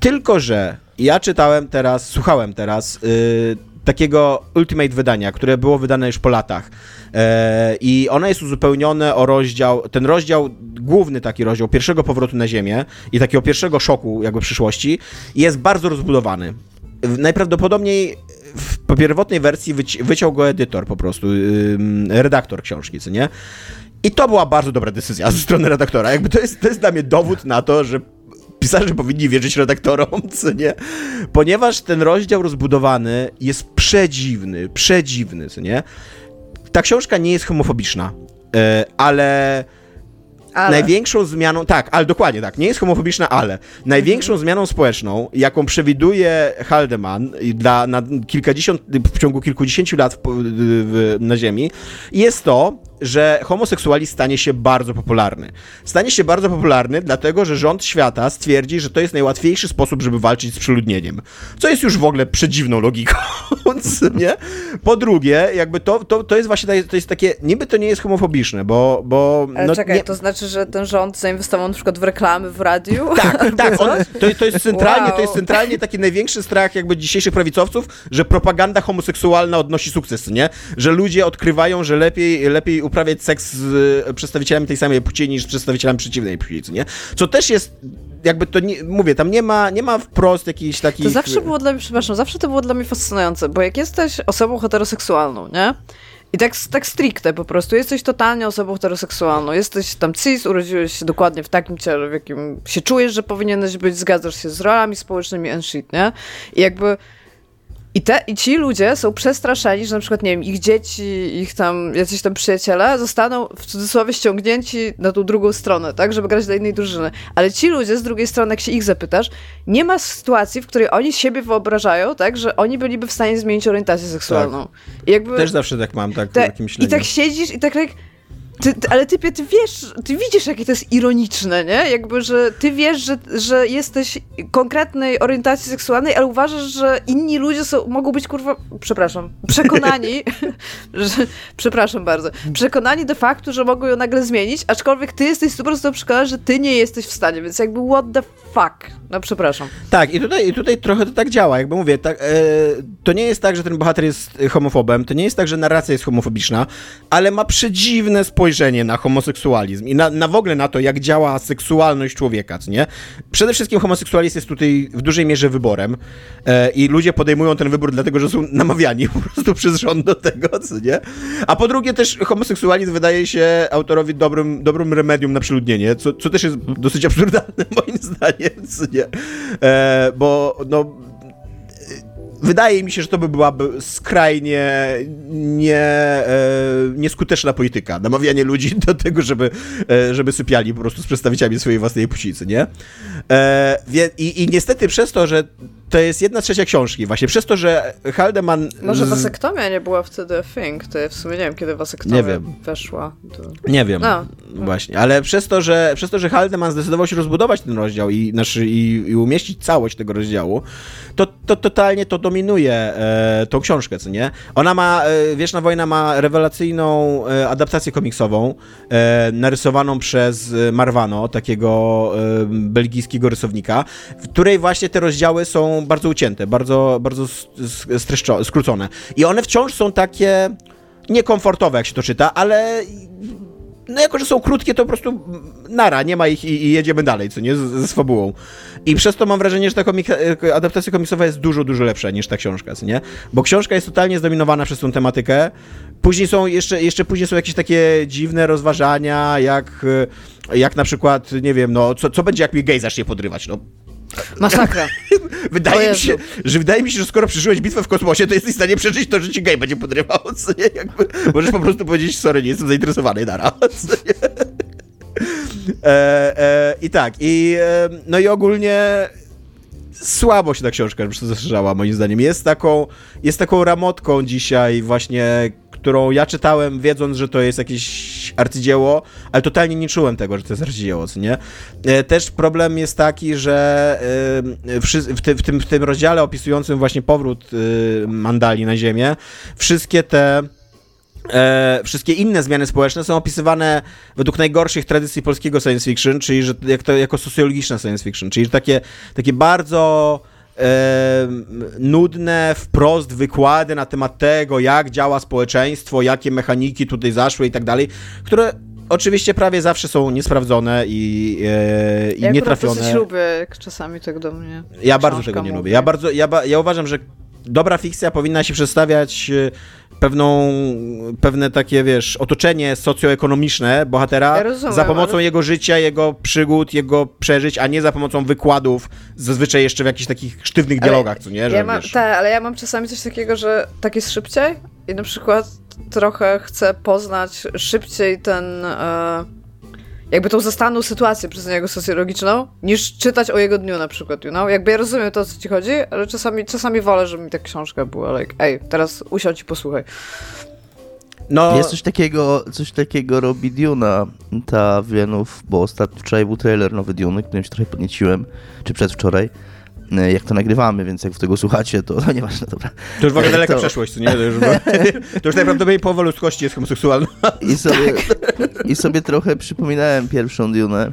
tylko, że ja czytałem teraz, słuchałem teraz y, takiego Ultimate wydania, które było wydane już po latach. E, I ono jest uzupełnione o rozdział, ten rozdział, główny taki rozdział pierwszego powrotu na Ziemię i takiego pierwszego szoku jakby przyszłości jest bardzo rozbudowany. Najprawdopodobniej w pierwotnej wersji wyci- wyciął go edytor po prostu, redaktor książki, co nie? I to była bardzo dobra decyzja ze strony redaktora. Jakby to jest, to jest dla mnie dowód na to, że pisarze powinni wierzyć redaktorom, <laughs> co nie? Ponieważ ten rozdział rozbudowany jest przedziwny, przedziwny, co nie? Ta książka nie jest homofobiczna, e, ale Ale... Największą zmianą, tak, ale dokładnie tak, nie jest homofobiczna, ale największą zmianą społeczną, jaką przewiduje Haldeman dla, na kilkadziesiąt, w ciągu kilkudziesięciu lat w, w, na Ziemi, jest to, że homoseksualizm stanie się bardzo popularny. Stanie się bardzo popularny, dlatego że rząd świata stwierdzi, że to jest najłatwiejszy sposób, żeby walczyć z przeludnieniem. Co jest już w ogóle przedziwną logiką, <laughs> nie? Po drugie, jakby to, to, to jest właśnie to jest takie, niby to nie jest homofobiczne, bo... bo Ale no, czekaj, nie, to znaczy, że ten rząd zainwestował na przykład w reklamy w radiu? <laughs> tak, tak. On, to, to, jest centralnie, Wow. to jest centralnie taki największy strach jakby dzisiejszych prawicowców, że propaganda homoseksualna odnosi sukces, nie? Że ludzie odkrywają, że lepiej, lepiej uprawiać seks z e, przedstawicielami tej samej płci niż z przedstawicielami przeciwnej płci, co nie? Co też jest jakby to nie, mówię, tam nie ma, nie ma wprost jakichś takich... To zawsze było dla mnie, przepraszam, zawsze to było dla mnie fascynujące, bo jak jesteś osobą heteroseksualną, nie? I tak, tak stricte po prostu, jesteś totalnie osobą heteroseksualną, jesteś tam cis, urodziłeś się dokładnie w takim ciele, w jakim się czujesz, że powinieneś być, zgadzasz się z rolami społecznymi and shit, nie? I jakby... I, te, I ci ludzie są przestraszeni, że na przykład, nie wiem, ich dzieci, ich tam jacyś tam przyjaciele zostaną w cudzysłowie ściągnięci na tą drugą stronę, tak, żeby grać dla innej drużyny. Ale ci ludzie z drugiej strony, jak się ich zapytasz, nie ma sytuacji, w której oni siebie wyobrażają, tak, że oni byliby w stanie zmienić orientację seksualną. I jakby Też zawsze tak mam, tak, te, takie I tak siedzisz i tak, tak ty, ty, ale typie, ty wiesz, ty widzisz, jakie to jest ironiczne, nie? Jakby, że ty wiesz, że, że jesteś konkretnej orientacji seksualnej, ale uważasz, że inni ludzie są, mogą być, kurwa, przepraszam, przekonani, <laughs> że, przepraszam bardzo, przekonani do faktu, że mogą ją nagle zmienić, aczkolwiek ty jesteś super z przekonany, że ty nie jesteś w stanie, więc jakby what the fuck? No przepraszam. Tak, i tutaj, i tutaj trochę to tak działa, jakby mówię, tak, e, to nie jest tak, że ten bohater jest homofobem, to nie jest tak, że narracja jest homofobiczna, ale ma przedziwne spojrzenie na homoseksualizm i na, na w ogóle na to, jak działa seksualność człowieka, co nie? Przede wszystkim homoseksualizm jest tutaj w dużej mierze wyborem e, i ludzie podejmują ten wybór dlatego, że są namawiani <laughs> po prostu przez rząd do tego, co nie? A po drugie też homoseksualizm wydaje się autorowi dobrym, dobrym remedium na przeludnienie, co, co też jest dosyć absurdalne <laughs> moim zdaniem, co nie? E, bo no wydaje mi się, że to by byłaby skrajnie nie, e, nieskuteczna polityka. Namawianie ludzi <laughs> do tego, żeby, e, żeby sypiali po prostu z przedstawicielami swojej własnej płcicy, nie? E, i, I niestety przez to, że to jest jedna trzecia książki. Właśnie przez to, że Haldeman... Może wasektomia nie była wtedy thing, to ja w sumie nie wiem, kiedy wasektomia nie wiem. weszła. To... Nie wiem, no. właśnie. Ale przez to, że, przez to, że Haldeman zdecydował się rozbudować ten rozdział i, znaczy, i, i umieścić całość tego rozdziału, to, to totalnie to dominuje e, tą książkę, co nie? Ona ma, e, Wieczna Wojna ma rewelacyjną e, adaptację komiksową, e, narysowaną przez Marvano, takiego e, belgijskiego rysownika, w której właśnie te rozdziały są bardzo ucięte, bardzo, bardzo skrócone. I one wciąż są takie niekomfortowe, jak się to czyta, ale no jako, że są krótkie, to po prostu nara, nie ma ich i, i jedziemy dalej, co nie, ze fabułą. I przez to mam wrażenie, że ta komik e, adaptacja komiksowa jest dużo, dużo lepsza niż ta książka, co nie? Bo książka jest totalnie zdominowana przez tą tematykę. Później są, jeszcze, jeszcze później są jakieś takie dziwne rozważania, jak, e, jak na przykład, nie wiem, no, co, co będzie, jak mi gej zacznie podrywać, no Masakra. <laughs> wydaje, mi się, że wydaje mi się, że skoro przeżyłeś bitwę w kosmosie, to jesteś w stanie przeżyć to, że ci gej będzie podrywał. <laughs> Co nie? Jakby, możesz po prostu powiedzieć, sorry, nie jestem zainteresowany, nara. <laughs> E, e, I tak, i e, no i ogólnie słabo się ta książka zaszerzała, moim zdaniem. Jest taką, jest taką ramotką dzisiaj właśnie którą ja czytałem, wiedząc, że to jest jakieś arcydzieło, ale totalnie nie czułem tego, że to jest arcydzieło, co nie? E, też problem jest taki, że e, w, tym, w, tym, rozdziale opisującym właśnie powrót e, Mandali na Ziemię, wszystkie te E, wszystkie inne zmiany społeczne są opisywane według najgorszych tradycji polskiego science fiction, czyli że jak to, jako socjologiczne science fiction, czyli takie, takie bardzo nudne, wprost wykłady na temat tego, jak działa społeczeństwo, jakie mechaniki tutaj zaszły i tak dalej, które oczywiście prawie zawsze są niesprawdzone i, e, i ja nietrafione. Ja lubię, czasami tak do mnie. Ja bardzo tego nie lubię. Ja bardzo, ja, ja uważam, że dobra fikcja powinna się przedstawiać e, pewną, pewne takie, wiesz, otoczenie socjoekonomiczne bohatera ja rozumiem, za pomocą ale... jego życia, jego przygód, jego przeżyć, a nie za pomocą wykładów, zazwyczaj jeszcze w jakichś takich sztywnych ale dialogach, co nie? Że, ja mam, tak, ale ja mam czasami coś takiego, że tak jest szybciej i na przykład trochę chcę poznać szybciej ten... E jakby tą zastaną sytuację przez niego socjologiczną, niż czytać o jego dniu na przykład, you know? Jakby ja rozumiem to, o co ci chodzi, ale czasami, czasami wolę, żeby mi ta książka była like, ej, teraz usiądź i posłuchaj. No... Jest coś takiego, coś takiego robi Duna, ta Wienów, bo ostatnio wczoraj był trailer nowy Dune, którym się trochę podnieciłem, czy przedwczoraj. E, jak to nagrywamy, więc jak w tego słuchacie, to no nieważne, dobra. To już w ogóle daleka to... przeszłość, nie? To już, to już najprawdopodobniej połowa ludzkości jest homoseksualna. <laughs> I sobie, I sobie trochę przypominałem pierwszą Dune,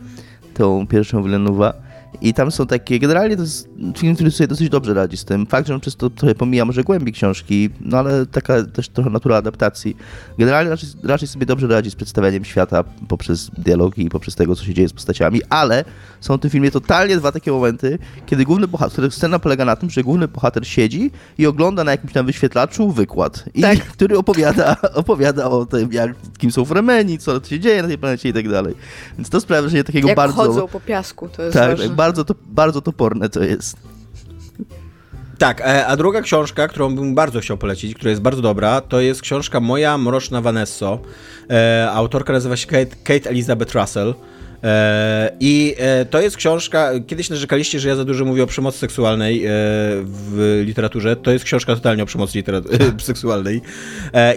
tą pierwszą Villeneuve'a i tam są takie, generalnie to jest film, który sobie dosyć dobrze radzi z tym. Fakt, że on przez to trochę pomija może głębi książki, no ale taka też trochę natura adaptacji. Generalnie raczej, raczej sobie dobrze radzi z przedstawianiem świata poprzez dialogi i poprzez tego, co się dzieje z postaciami, ale są w tym filmie totalnie dwa takie momenty, kiedy główny bohater, scena polega na tym, że główny bohater siedzi i ogląda na jakimś tam wyświetlaczu wykład, i, tak. <laughs> który opowiada, <laughs> opowiada o tym, jak, kim są Fremeni, co się dzieje na tej planecie i tak dalej. Więc to sprawia, że takiego jak bardzo... Chodzą po piasku, to jest tak, ważne. Bardzo, to, bardzo toporne to jest. Tak, e, a druga książka, którą bym bardzo chciał polecić, która jest bardzo dobra, to jest książka Moja Mroczna Vanesso. E, autorka nazywa się Kate, Kate Elizabeth Russell. E, I e, to jest książka, kiedyś narzekaliście, że ja za dużo mówię o przemocy seksualnej e, w literaturze. To jest książka totalnie o przemocy <laughs> seksualnej.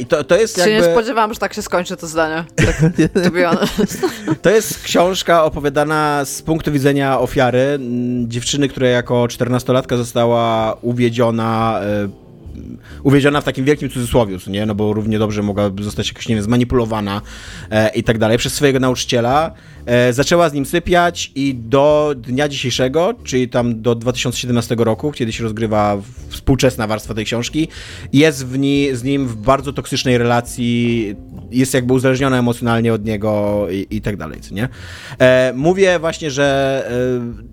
I to, to jest Się jakby... nie spodziewałam, że tak się skończy to zdanie. Tak, <laughs> to, to jest książka opowiadana z punktu widzenia ofiary, dziewczyny, która jako 14-latka została uwiedziona uwiedziona w takim wielkim cudzysłowie, nie? No bo równie dobrze mogłaby zostać jakoś, nie wiem, zmanipulowana e, i tak dalej przez swojego nauczyciela. E, zaczęła z nim sypiać i do dnia dzisiejszego, czyli tam do 2017 roku, kiedy się rozgrywa współczesna warstwa tej książki, jest w ni, z nim w bardzo toksycznej relacji, jest jakby uzależniona emocjonalnie od niego i, i tak dalej, nie? E, mówię właśnie, że e,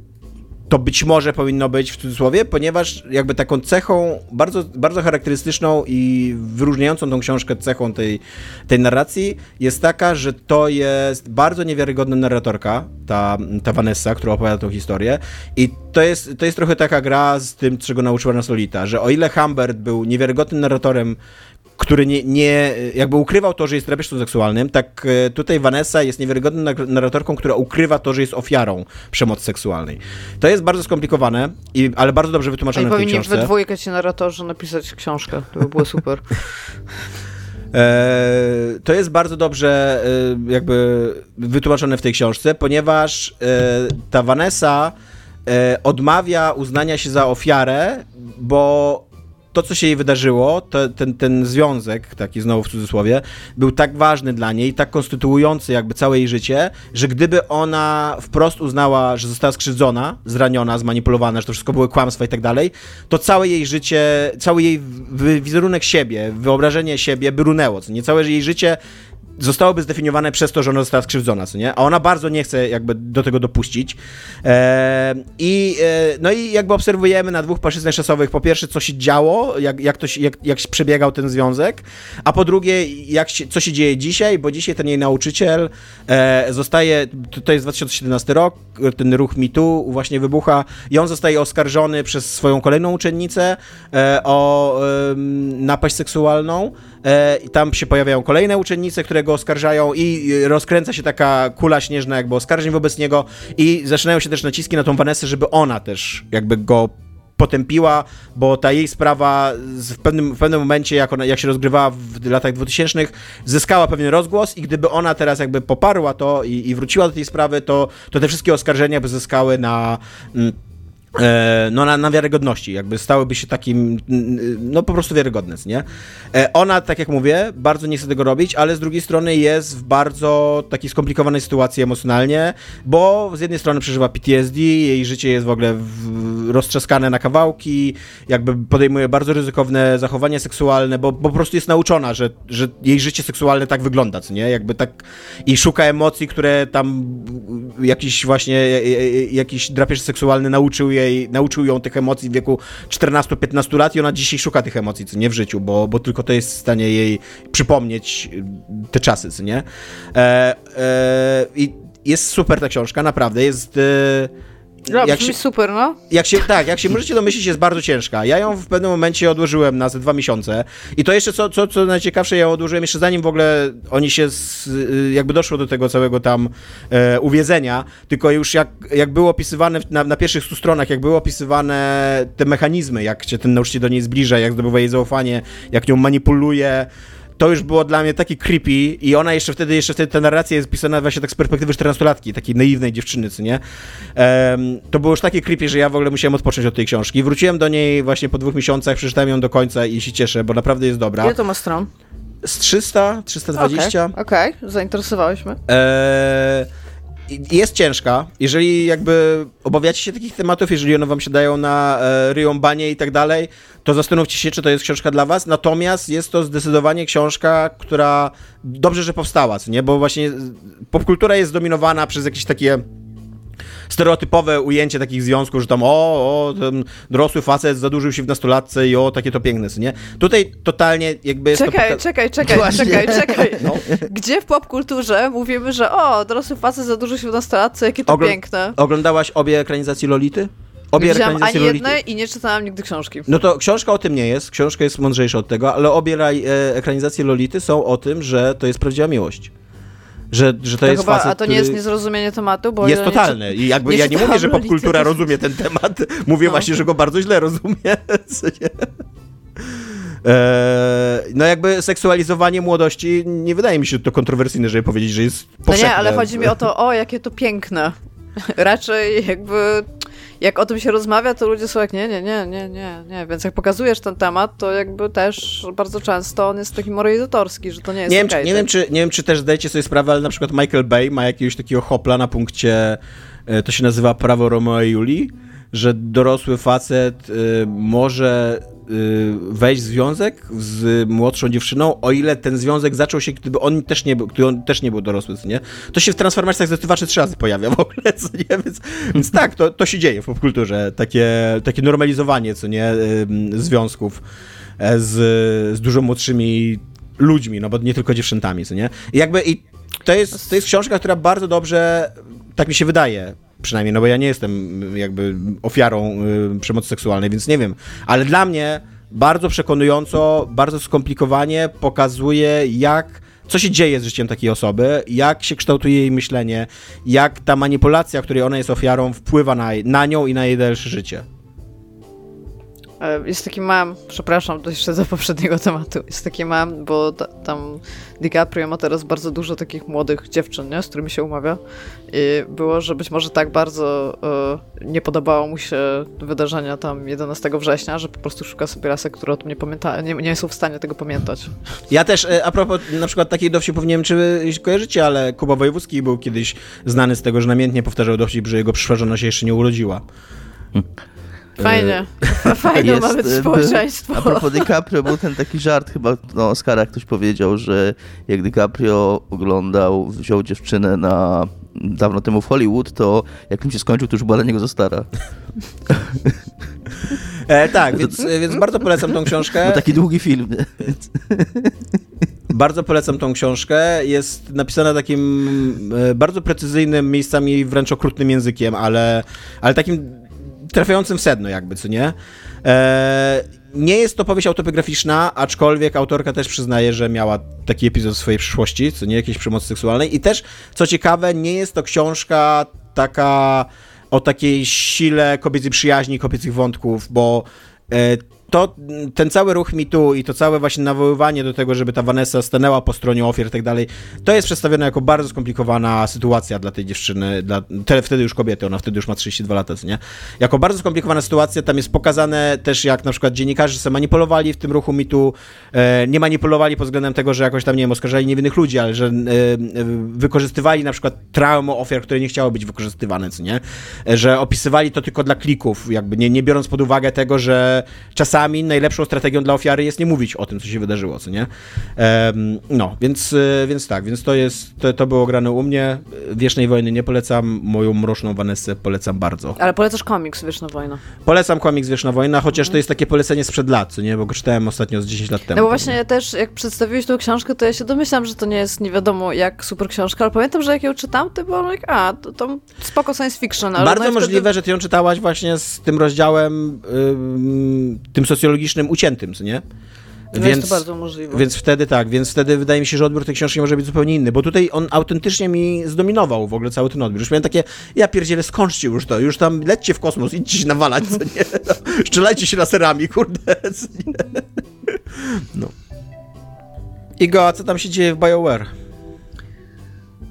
to być może powinno być w cudzysłowie, ponieważ jakby taką cechą bardzo, bardzo charakterystyczną i wyróżniającą tą książkę cechą tej, tej narracji jest taka, że to jest bardzo niewiarygodna narratorka, ta, ta Vanessa, która opowiada tą historię. I to jest, to jest trochę taka gra z tym, czego nauczyła nas Lolita, że o ile Humbert był niewiarygodnym narratorem, który nie, nie, jakby ukrywał to, że jest terapeutem seksualnym, tak e, tutaj Vanessa jest niewiarygodną narratorką, która ukrywa to, że jest ofiarą przemocy seksualnej. To jest bardzo skomplikowane, i, ale bardzo dobrze wytłumaczone I w tej powinni książce. we dwójkę ci narratorzy napisać książkę, to by było super. <laughs> E, to jest bardzo dobrze e, jakby wytłumaczone w tej książce, ponieważ ta Vanessa odmawia uznania się za ofiarę, bo to, co się jej wydarzyło, to, ten, ten związek, taki znowu w cudzysłowie, był tak ważny dla niej, tak konstytuujący jakby całe jej życie, że gdyby ona wprost uznała, że została skrzywdzona, zraniona, zmanipulowana, że to wszystko były kłamstwa i tak dalej, to całe jej życie, cały jej wizerunek siebie, wyobrażenie siebie by runęło. Nie całe jej życie zostałoby zdefiniowane przez to, że ona została skrzywdzona, co nie? A ona bardzo nie chce jakby do tego dopuścić. E, I e, no i jakby obserwujemy na dwóch płaszczyznach czasowych, po pierwsze, co się działo, jak, jak, to się, jak, jak przebiegał ten związek, a po drugie, jak się, co się dzieje dzisiaj, bo dzisiaj ten jej nauczyciel e, zostaje, to, to jest 2017 rok, ten ruch MeToo właśnie wybucha i on zostaje oskarżony przez swoją kolejną uczennicę e, o napaść seksualną i tam się pojawiają kolejne uczennice, które go oskarżają i rozkręca się taka kula śnieżna jakby oskarżeń wobec niego i zaczynają się też naciski na tą Vanessę, żeby ona też jakby go potępiła, bo ta jej sprawa w pewnym, w pewnym momencie, jak, ona, jak się rozgrywała w latach 2000, zyskała pewien rozgłos i gdyby ona teraz jakby poparła to i, i wróciła do tej sprawy, to, to te wszystkie oskarżenia by zyskały na... Mm, E, no na, na wiarygodności, jakby stałyby się takim, no po prostu wiarygodne, nie? E, ona, tak jak mówię, bardzo nie chce tego robić, ale z drugiej strony jest w bardzo takiej skomplikowanej sytuacji emocjonalnie, bo z jednej strony przeżywa PTSD, jej życie jest w ogóle roztrzaskane na kawałki, jakby podejmuje bardzo ryzykowne zachowania seksualne, bo, bo po prostu jest nauczona, że, że jej życie seksualne tak wygląda, nie? Jakby tak i szuka emocji, które tam jakiś właśnie, jakiś drapież seksualny nauczył jej jej, nauczył ją tych emocji w wieku 14-15 lat i ona dzisiaj szuka tych emocji, co nie w życiu, bo, bo tylko to jest w stanie jej przypomnieć y, te czasy, co nie? E, e, I jest super ta książka, naprawdę, jest... E, no, jak się, super, no. Jak się, tak, jak się możecie domyślić, jest bardzo ciężka. Ja ją w pewnym momencie odłożyłem na ze dwa miesiące i to jeszcze, co, co, co najciekawsze, ja ją odłożyłem jeszcze zanim w ogóle oni się, z, jakby doszło do tego całego tam e, uwiedzenia, tylko już jak, jak było opisywane na, na pierwszych stu stronach, jak były opisywane te mechanizmy, jak się ten nauczyciel do niej zbliża, jak zdobywa jej zaufanie, jak nią manipuluje, to już było dla mnie taki creepy i ona jeszcze wtedy, jeszcze wtedy ta narracja jest pisana właśnie tak z perspektywy 14-latki, takiej naiwnej dziewczyny, co nie? Um, to było już takie creepy, że ja w ogóle musiałem odpocząć od tej książki. Wróciłem do niej właśnie po dwóch miesiącach, przeczytałem ją do końca i się cieszę, bo naprawdę jest dobra. Ile to ma stron? Z 300, 320. Okej, okay, okay. zainteresowałeś mnie. Eee, jest ciężka. Jeżeli jakby obawiacie się takich tematów, jeżeli one wam się dają na e, ryją i tak dalej, to zastanówcie się, czy to jest książka dla was. Natomiast jest to zdecydowanie książka, która dobrze, że powstała, nie? Bo właśnie popkultura jest zdominowana przez jakieś takie stereotypowe ujęcie takich związków, że tam o, o, ten dorosły facet zadłużył się w nastolatce i o, takie to piękne, nie? Tutaj totalnie jakby jest czekaj, to... Czekaj, czekaj, Właśnie. czekaj, czekaj. No. Gdzie w popkulturze mówimy, że o, dorosły facet zadłużył się w nastolatce, jakie to Ogl piękne. Oglądałaś obie ekranizacje Lolity? Obie nie widziałam ani jednej i nie czytałam nigdy książki. No to książka o tym nie jest, książka jest mądrzejsza od tego, ale obie e, ekranizacje Lolity są o tym, że to jest prawdziwa miłość. Że, że to, To jest chyba, facet, a to nie jest niezrozumienie tematu, bo jest totalne. I jakby nie ja nie mówię, że popkultura <laughs> rozumie ten temat. <laughs> Mówię No. właśnie, że go bardzo źle rozumie. <laughs> Eee, no jakby seksualizowanie młodości nie wydaje mi się to kontrowersyjne, żeby powiedzieć, że jest No powszechne. nie, ale chodzi mi o to, o, jakie to piękne. Raczej jakby, jak o tym się rozmawia, to ludzie są jak, nie, nie, nie, nie, nie, nie. Więc jak pokazujesz ten temat, to jakby też bardzo często on jest taki moralizatorski, że to nie jest Nie wiem, czy, nie, tak? wiem, czy, nie wiem, czy też zdajecie sobie sprawę, ale na przykład Michael Bay ma jakiegoś takiego hopla na punkcie, e, to się nazywa prawo Romeo i Julii, że dorosły facet y, może wejść w związek z młodszą dziewczyną, o ile ten związek zaczął się, gdyby on też nie był, on też nie był dorosły, nie? To się w Transformersach zdecydowanie trzy razy pojawia w ogóle, co nie? Więc, więc tak, to, to się dzieje w popkulturze, takie, takie normalizowanie, co nie, Ym, związków e, z, z dużo młodszymi ludźmi, no bo nie tylko dziewczętami, co nie? I jakby i to jest, to jest książka, która bardzo dobrze, tak mi się wydaje, przynajmniej, no bo ja nie jestem y, jakby ofiarą y, przemocy seksualnej, więc nie wiem, ale dla mnie bardzo przekonująco, bardzo skomplikowanie pokazuje, jak co się dzieje z życiem takiej osoby, jak się kształtuje jej myślenie, jak ta manipulacja, której ona jest ofiarą, wpływa na, na nią i na jej dalsze życie. E, Jest taki mam, przepraszam, to jeszcze do poprzedniego <laughs> tematu. Jest taki mam, bo ta, tam DiCaprio ma teraz bardzo dużo takich młodych dziewczyn, nie? z którymi się umawia. I było, że być może tak bardzo e, nie podobało mu się wydarzenia tam 11 września, że po prostu szuka sobie lasek, które o tym nie pamięta, nie, nie są w stanie tego pamiętać. Ja też, e, a propos na przykład takiej dowcipów, nie wiem czy wy kojarzycie, ale Kuba Wojewódzki był kiedyś znany z tego, że namiętnie powtarzał dowcip, że jego przyszła żona się jeszcze nie urodziła. Fajnie. <laughs> Fajne Jest, mamy e, społeczeństwo. A propos DiCaprio, był ten taki żart, chyba na Oscarach ktoś powiedział, że jak DiCaprio oglądał, wziął dziewczynę na dawno temu w Hollywood, to jak film się skończył, to już była dla niego za stara. <laughs> E, tak, więc, e, więc bardzo polecam tą książkę. Był taki długi film. Nie? Bardzo polecam tą książkę. Jest napisana takim e, bardzo precyzyjnym, miejscami wręcz okrutnym językiem, ale, ale takim trafiającym w sedno jakby, co nie? E, nie jest to powieść autobiograficzna, aczkolwiek autorka też przyznaje, że miała taki epizod w swojej przyszłości, co nie jakiejś przemocy seksualnej. I też, co ciekawe, nie jest to książka taka o takiej sile kobiecej przyjaźni, kobiecych wątków, bo e, to, ten cały ruch mitu i to całe właśnie nawoływanie do tego, żeby ta Vanessa stanęła po stronie ofiar i tak dalej, to jest przedstawione jako bardzo skomplikowana sytuacja dla tej dziewczyny, dla te, wtedy już kobiety, ona wtedy już ma 32 lata, nie? Jako bardzo skomplikowana sytuacja, tam jest pokazane też jak na przykład dziennikarze sobie manipulowali w tym ruchu mitu, e, nie manipulowali pod względem tego, że jakoś tam, nie wiem, oskarżali niewinnych ludzi, ale że e, e, wykorzystywali na przykład traumę ofiar, które nie chciały być wykorzystywane, co nie? E, Że opisywali to tylko dla klików, jakby nie, nie biorąc pod uwagę tego, że czasami najlepszą strategią dla ofiary jest nie mówić o tym, co się wydarzyło, co nie? No, więc, e, więc tak, więc to jest, to, to było grane u mnie. Wiecznej Wojny nie polecam, moją mroczną Vanessę polecam bardzo. Ale polecasz komiks Wieczna Wojna. Polecam komiks Wieczna Wojna, chociaż to jest takie polecenie sprzed lat, co nie? Bo go czytałem ostatnio z 10 lat temu. No bo właśnie ja też, jak przedstawiłeś tą książkę, to ja się domyślam, że to nie jest nie wiadomo jak super książka, ale pamiętam, że jak ją czytam, to byłam jak, a, to, to spoko science fiction, ale Bardzo no możliwe, wtedy... że ty ją czytałaś właśnie z tym rozdziałem ym, tym socjologicznym uciętym, co nie? No jest to bardzo możliwe. Więc wtedy tak, więc wtedy wydaje mi się, że odbiór tej książki może być zupełnie inny, bo tutaj on autentycznie mi zdominował w ogóle cały ten odbiór. Już miałem takie, ja pierdzielę, skończcie już to, już tam lećcie w kosmos, idźcie się nawalać, co nie? No, <laughs> strzelajcie się laserami, kurde, co nie? No. Igo, a co tam się dzieje w BioWare?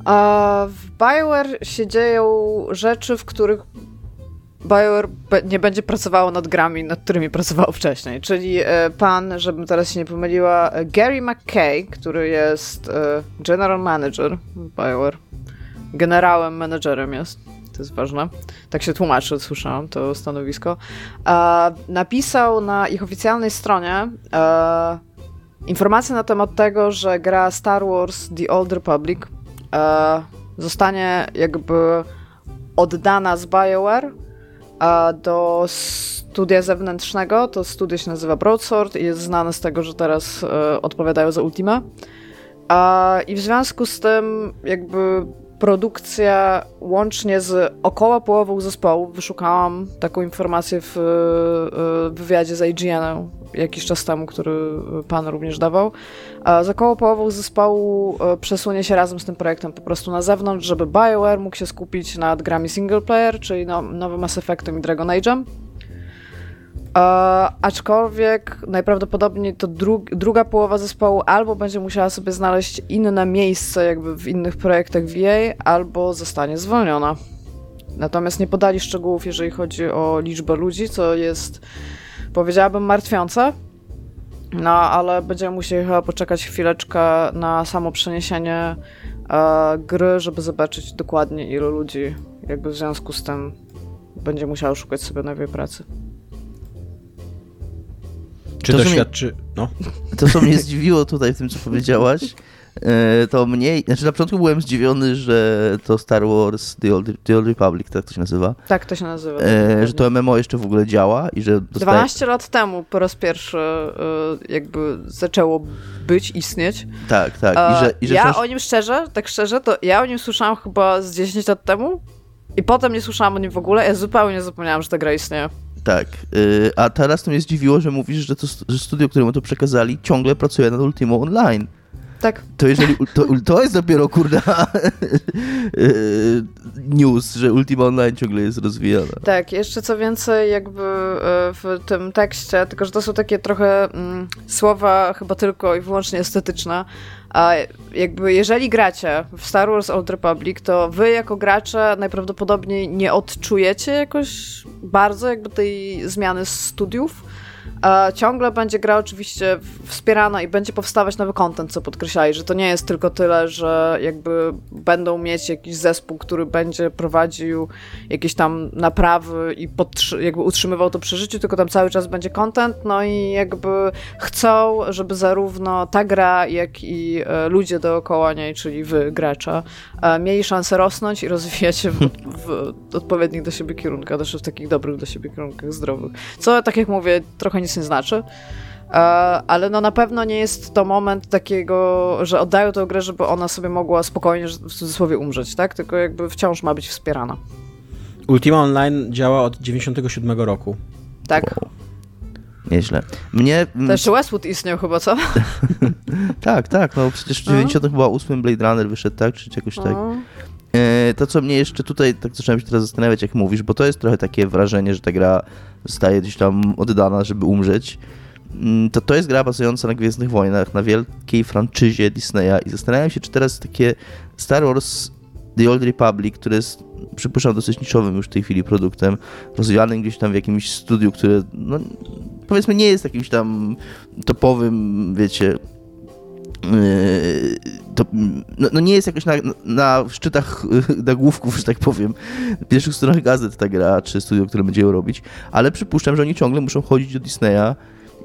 A w BioWare się dzieją rzeczy, w których BioWare nie będzie pracowało nad grami, nad którymi pracowało wcześniej. Czyli e, pan, żebym teraz się nie pomyliła, e, Gary McKay, który jest e, general manager BioWare. Generałem, menedżerem jest. To jest ważne. Tak się tłumaczy, słyszałam to stanowisko. Napisał na ich oficjalnej stronie informacje na temat tego, że gra Star Wars The Old Republic zostanie jakby oddana z BioWare e, do studia zewnętrznego. To studio się nazywa Broadsword i jest znane z tego, że teraz e, odpowiadają za Ultima. E, I w związku z tym jakby produkcja łącznie z około połową zespołu, wyszukałam taką informację w, w wywiadzie z IGN jakiś czas temu, który pan również dawał, z około połową zespołu przesunie się razem z tym projektem po prostu na zewnątrz, żeby BioWare mógł się skupić nad grami single player, czyli no, nowym Mass Effectem i Dragon Age'em. Uh, aczkolwiek najprawdopodobniej to dru druga połowa zespołu albo będzie musiała sobie znaleźć inne miejsce jakby w innych projektach VA, albo zostanie zwolniona. Natomiast nie podali szczegółów, jeżeli chodzi o liczbę ludzi, co jest, powiedziałabym, martwiące. No, ale będziemy musieli chyba poczekać chwileczkę na samo przeniesienie e, gry, żeby zobaczyć dokładnie, ilu ludzi jakby w związku z tym będzie musiało szukać sobie nowej pracy. Czy to, to świadczy... Mnie, no. <laughs> To, co mnie zdziwiło tutaj w tym, co powiedziałaś, e, to mnie... Znaczy na początku byłem zdziwiony, że to Star Wars The Old, The Old Republic, tak to się nazywa? Tak, to się nazywa. E, że to MMO jeszcze w ogóle działa i że... Dostaje... 12 lat temu po raz pierwszy e, jakby zaczęło być, istnieć. Tak, tak. I że, i że ja wciąż... o nim szczerze, tak szczerze, to ja o nim słyszałam chyba z 10 lat temu i potem nie słyszałam o nim w ogóle. Ja zupełnie zapomniałam, że ta gra istnieje. Tak, yy, a teraz to mnie zdziwiło, że mówisz, że to że studio, któremu to przekazali, ciągle pracuje nad Ultimo Online. Tak. To jeżeli, to, to jest dopiero, kurda, yy, <laughs> news, że Ultima Online ciągle jest rozwijana. Tak, jeszcze co więcej jakby yy, w tym tekście, tylko że to są takie trochę mm, słowa chyba tylko i wyłącznie estetyczne, a jakby jeżeli gracie w Star Wars Old Republic, to wy jako gracze najprawdopodobniej nie odczujecie jakoś bardzo jakby tej zmiany studiów, Ciągle będzie gra oczywiście wspierana i będzie powstawać nowy content, co podkreślali, że to nie jest tylko tyle, że jakby będą mieć jakiś zespół, który będzie prowadził jakieś tam naprawy i jakby utrzymywał to przy życiu, tylko tam cały czas będzie content, no i jakby chcą, żeby zarówno ta gra, jak i e, ludzie dookoła niej, czyli wy, gracze, e, mieli szansę rosnąć i rozwijać się w, w odpowiednich do siebie kierunkach, też w takich dobrych do siebie kierunkach zdrowych. Co, tak jak mówię, trochę nie nic nie znaczy. E, ale no na pewno nie jest to moment takiego, że oddają tę grę, żeby ona sobie mogła spokojnie, w cudzysłowie, umrzeć, tak? Tylko jakby wciąż ma być wspierana. Ultima Online działa od 97 roku. Tak. Wow. Nieźle. Mnie... To jeszcze Westwood istniał chyba, co? <laughs> tak, tak, no przecież w 98 Blade Runner wyszedł, tak? Czy jakoś tak. E, to, co mnie jeszcze tutaj, tak zacząłem się teraz zastanawiać, jak mówisz, bo to jest trochę takie wrażenie, że ta gra zostaje gdzieś tam oddana, żeby umrzeć. Mm, to to jest gra bazująca na Gwiezdnych Wojnach, na wielkiej franczyzie Disneya i zastanawiam się, czy teraz takie Star Wars The Old Republic, które jest, przypuszczam, dosyć niczowym już w tej chwili produktem, rozwijanym gdzieś tam w jakimś studiu, które, no, powiedzmy, nie jest jakimś tam topowym, wiecie, to no, no, nie jest jakoś na, na szczytach <laughs> nagłówków, że tak powiem, pierwszych stronach gazet ta gra, czy studio, które będzie ją robić, ale przypuszczam, że oni ciągle muszą chodzić do Disneya